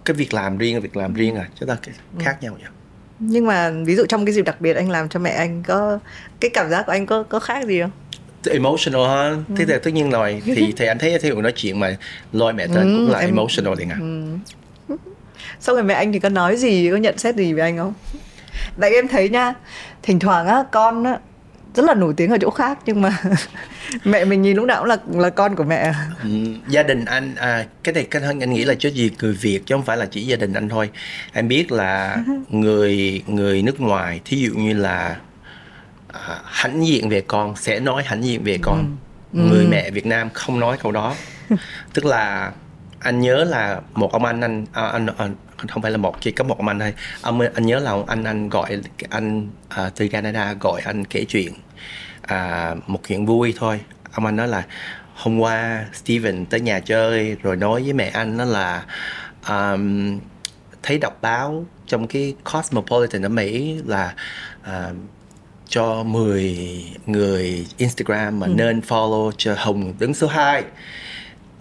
cái việc làm riêng việc làm riêng à. Chứ cái Ừ. khác nhau vậy. Nhưng mà ví dụ trong cái dịp đặc biệt anh làm cho mẹ anh có cái cảm giác của anh có có khác gì không? emotional ha. Thế thì tất nhiên rồi. (laughs) Thì thì anh thấy thí dụ nói chuyện mà lôi mẹ tên cũng là em- emotional liền à Xong rồi mẹ anh thì có nói gì, có nhận xét gì về anh không? Tại em thấy nha, thỉnh thoảng á con á rất là nổi tiếng ở chỗ khác nhưng mà (laughs) mẹ mình nhìn lúc nào cũng là là con của mẹ. Ừ, gia đình anh à, cái này cái anh nghĩ là cho gì người Việt chứ không phải là chỉ gia đình anh thôi. Em biết là (laughs) người người nước ngoài thí dụ như là à, hãnh diện về con sẽ nói hãnh diện về con. Người mẹ Việt Nam không nói câu đó. (laughs) Tức là anh nhớ là một ông anh anh à, anh, anh không phải là một chỉ có một ông anh thôi. Ông anh nhớ là ông anh anh gọi anh à, từ Canada gọi anh kể chuyện à, một chuyện vui thôi. Ông anh nói là hôm qua Steven tới nhà chơi rồi nói với mẹ anh đó là um, thấy đọc báo trong cái Cosmopolitan ở Mỹ là à, cho 10 người Instagram mà nên follow cho Hồng đứng số 2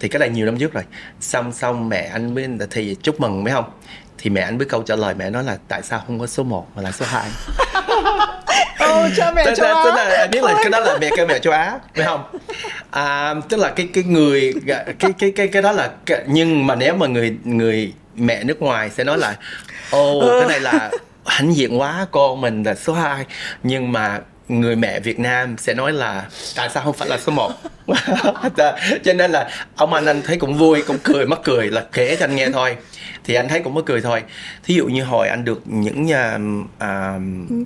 thì cái này nhiều năm trước rồi. Xong xong mẹ anh mới thì chúc mừng mấy không thì mẹ anh biết câu trả lời mẹ nói là tại sao không có số 1 mà là số 2 Ồ, (laughs) cha mẹ tức, châu Á. tức là anh biết là cái đó là mẹ cái mẹ châu Á phải không? À, tức là cái cái người cái cái cái cái đó là nhưng mà nếu mà người người mẹ nước ngoài sẽ nói là ô cái này là hãnh diện quá con mình là số 2 nhưng mà người mẹ Việt Nam sẽ nói là tại sao không phải là số 1 (laughs) cho nên là ông anh anh thấy cũng vui cũng cười mắc cười là kể cho anh nghe thôi. Thì anh thấy cũng mắc cười thôi. Thí dụ như hồi anh được những à,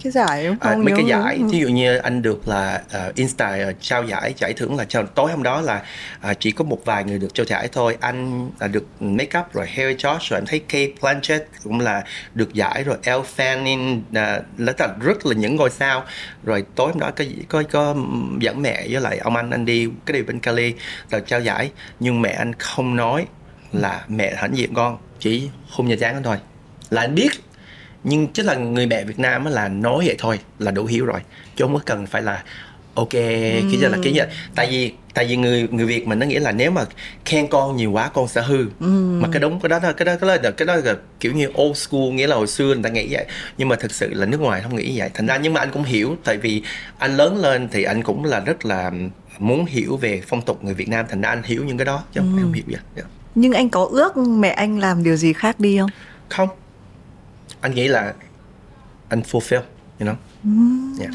cái giải à, không? mấy cái giải ví dụ như anh được là uh, Insta uh, trao giải giải thưởng là trao tối hôm đó là uh, chỉ có một vài người được trao giải thôi. Anh là được make up rồi Harry Josh rồi anh thấy Kate Blanchett cũng là được giải rồi. Elle Fanning uh, là rất là những ngôi sao. Rồi tối hôm đó có có có dẫn mẹ với lại ông anh anh đi cái đi bên Cali là trao giải nhưng mẹ anh không nói là mẹ hãnh diện con chỉ hôn nhà anh thôi. Là anh biết nhưng chứ là người mẹ Việt Nam là nói vậy thôi là đủ hiểu rồi chứ không có cần phải là ok cái giờ là cái giờ tại vì tại vì người người Việt mình nó nghĩa là nếu mà khen con nhiều quá con sẽ hư. Mà cái đúng cái đó cái đó cái đó là cái đó là kiểu như old school nghĩa là hồi xưa người ta nghĩ vậy. Nhưng mà thực sự là nước ngoài không nghĩ vậy. Thành ra nhưng mà anh cũng hiểu tại vì anh lớn lên thì anh cũng là rất là muốn hiểu về phong tục người Việt Nam thành ra anh hiểu những cái đó chứ không, không hiểu vậy Dạ. Nhưng anh có ước mẹ anh làm điều gì khác đi không? không anh nghĩ là anh fulfill you know yeah.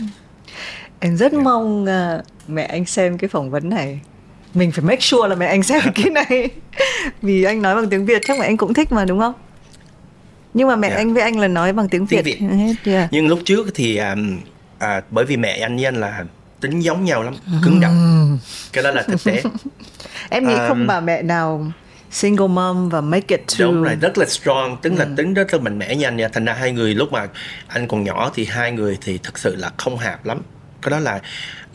Em rất mong à, mẹ anh xem cái phỏng vấn này. Mình phải make sure là mẹ anh xem cái này. (laughs) Vì anh nói bằng tiếng Việt chắc mẹ anh cũng thích mà đúng không? Nhưng mà mẹ Dạ. anh với anh là nói bằng tiếng Tiếng Việt, Việt. hết. Yeah. nhưng lúc trước thì um, à, bởi vì mẹ anh với anh là tính giống nhau lắm cứng đầu (laughs) cái đó là thực tế. (laughs) Em nghĩ không Um, bà mẹ nào single mom và make it to đúng rồi rất là strong tính là tính rất là mạnh mẽ như anh nha. Thành ra hai người lúc mà anh còn nhỏ thì hai người thì thực sự là không hợp lắm. Cái đó là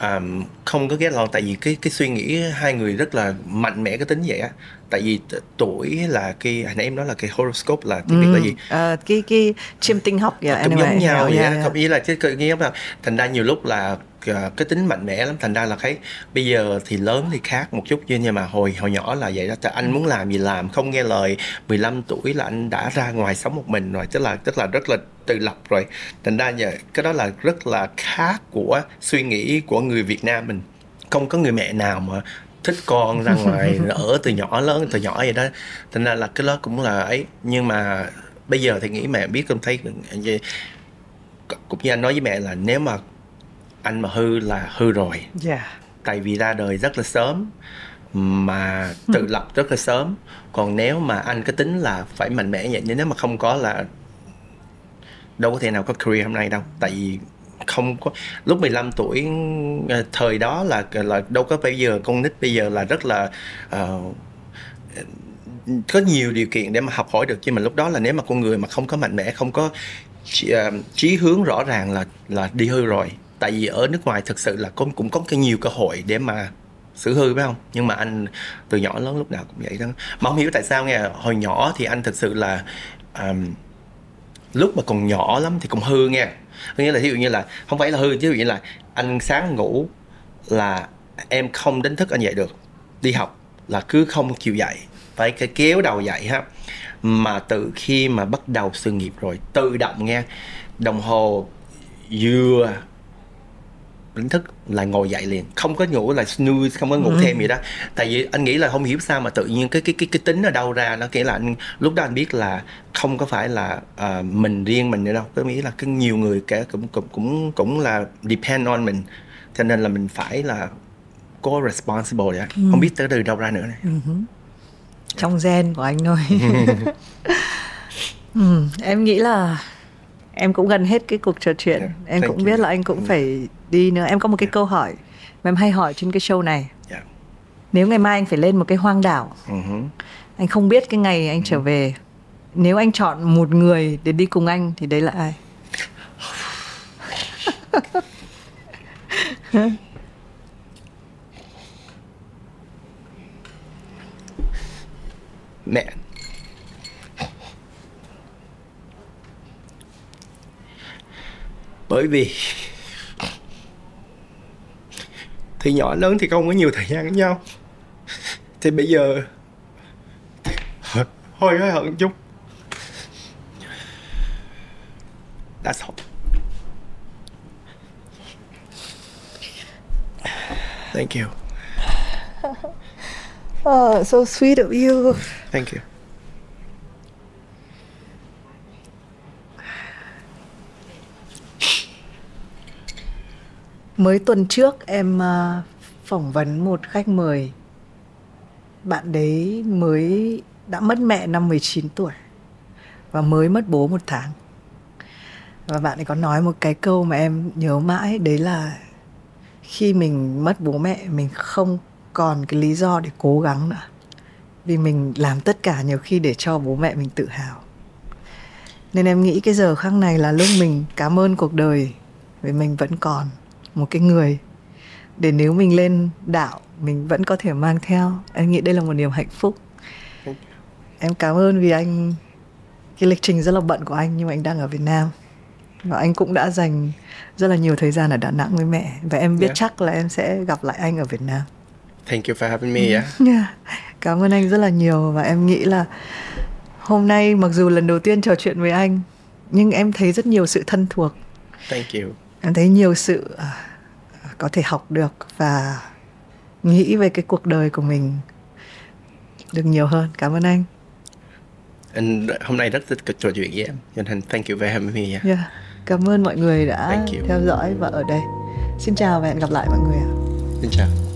um, không có ghét lòng tại vì cái cái suy nghĩ hai người rất là mạnh mẽ cái tính vậy á. Tại vì tuổi là cái hồi nãy em nói là cái horoscope là tiếng việt là gì? Ờ, cái cái chiêm tinh học yeah, cũng anyway. giống nhau Yeah, vậy yeah, yeah. không ý là cái giống là thành ra nhiều lúc là ờ, cái tính mạnh mẽ lắm. Thành ra là thấy bây giờ thì lớn thì khác một chút nhưng mà hồi hồi nhỏ là vậy đó. Anh muốn làm gì làm không nghe lời. 15 tuổi là anh đã ra ngoài sống một mình rồi tức là tức là rất là tự lập rồi. Thành ra giờ cái đó là rất là khác của suy nghĩ của người Việt Nam mình. Không có người mẹ nào mà thích con ra (laughs) ngoài ở từ nhỏ lớn từ nhỏ vậy đó. Thành ra là cái đó cũng là ấy. Nhưng mà bây giờ thì nghĩ mẹ biết không thấy vậy cũng như anh nói với mẹ là nếu mà anh mà hư là hư rồi. Yeah. tại vì ra đời rất là sớm mà tự (laughs) lập rất là sớm. Còn nếu mà anh cái tính là phải mạnh mẽ vậy nhưng nếu mà không có là đâu có thể nào có career hôm nay đâu. Tại vì không có lúc 15 tuổi ờ, thời đó là là đâu có bây giờ con nít bây giờ là rất là ờ, có nhiều điều kiện để mà học hỏi được. Nhưng mà lúc đó là nếu mà con người mà không có mạnh mẽ không có chí, ờ, chí hướng rõ ràng là là đi hư rồi tại vì ở nước ngoài thực sự là cũng cũng có cái nhiều cơ hội để mà xử hư phải không? Nhưng mà anh từ nhỏ lớn lúc nào cũng vậy đó. Mà không hiểu tại sao nghe hồi nhỏ thì anh thực sự là um, lúc mà còn nhỏ lắm thì cũng hư nghe. Có nghĩa là ví dụ như là không phải là hư ví dụ như là anh sáng ngủ là em không đánh thức anh dậy được. Đi học là cứ không chịu dậy phải cái kéo đầu dậy ha. Mà từ khi mà bắt đầu sự nghiệp rồi tự động nghe đồng hồ vừa đánh thức là ngồi dậy liền không có ngủ là snooze không có ngủ thêm gì đó. Tại vì anh nghĩ là không hiểu sao mà tự nhiên cái cái cái cái tính ở đâu ra nó nghĩa là anh lúc đó anh biết là không có phải là à, mình riêng mình nữa đâu. Có nghĩa là cái nhiều người cả cũng cũng cũng cũng là depend on mình. Cho nên là mình phải là có responsible vậy không biết tới từ đâu ra nữa này trong gen của anh thôi. (laughs) (laughs) Ừ, em nghĩ là em cũng gần hết cái cuộc trò chuyện. Yeah, em thank cũng you. biết là anh cũng phải đi nữa. Em có một cái câu hỏi mà em hay hỏi trên cái show này. Yeah. nếu ngày mai anh phải lên một cái hoang đảo uh-huh. anh không biết cái ngày anh trở về nếu anh chọn một người để đi cùng anh thì đấy là ai? (laughs) Mẹ bởi vì thì nhỏ lớn thì không có nhiều thời gian với nhau thì bây giờ hơi hơi hận chút That's all. Thank you. (laughs) Oh, so sweet of you. Thank you. Mới tuần trước em uh, phỏng vấn một khách mời. Bạn đấy mới đã mất mẹ năm 19 tuổi và mới mất bố một tháng. Và bạn ấy có nói một cái câu mà em nhớ mãi đấy là khi mình mất bố mẹ mình không còn cái lý do để cố gắng nữa. Vì mình làm tất cả nhiều khi để cho bố mẹ mình tự hào. Nên em nghĩ cái giờ khắc này là lúc mình cảm ơn cuộc đời vì mình vẫn còn một cái người để nếu mình lên đảo mình vẫn có thể mang theo em nghĩ đây là một niềm hạnh phúc em cảm ơn vì anh cái lịch trình rất là bận của anh nhưng mà anh đang ở Việt Nam và anh cũng đã dành rất là nhiều thời gian ở Đà Nẵng với mẹ và em biết Yeah. chắc là em sẽ gặp lại anh ở Việt Nam Thank you for having me. Yeah. (laughs) Yeah. Cảm ơn anh rất là nhiều và em nghĩ là hôm nay mặc dù lần đầu tiên trò chuyện với anh nhưng em thấy rất nhiều sự thân thuộc Thank you. Em thấy nhiều sự à, có thể học được và nghĩ về cái cuộc đời của mình được nhiều hơn cảm ơn anh Anh hôm nay rất tích cực trò chuyện với em. Cho nên thank you for having me. Yeah. cảm ơn mọi người đã theo dõi và ở đây xin chào và hẹn gặp lại mọi người ạ Xin chào.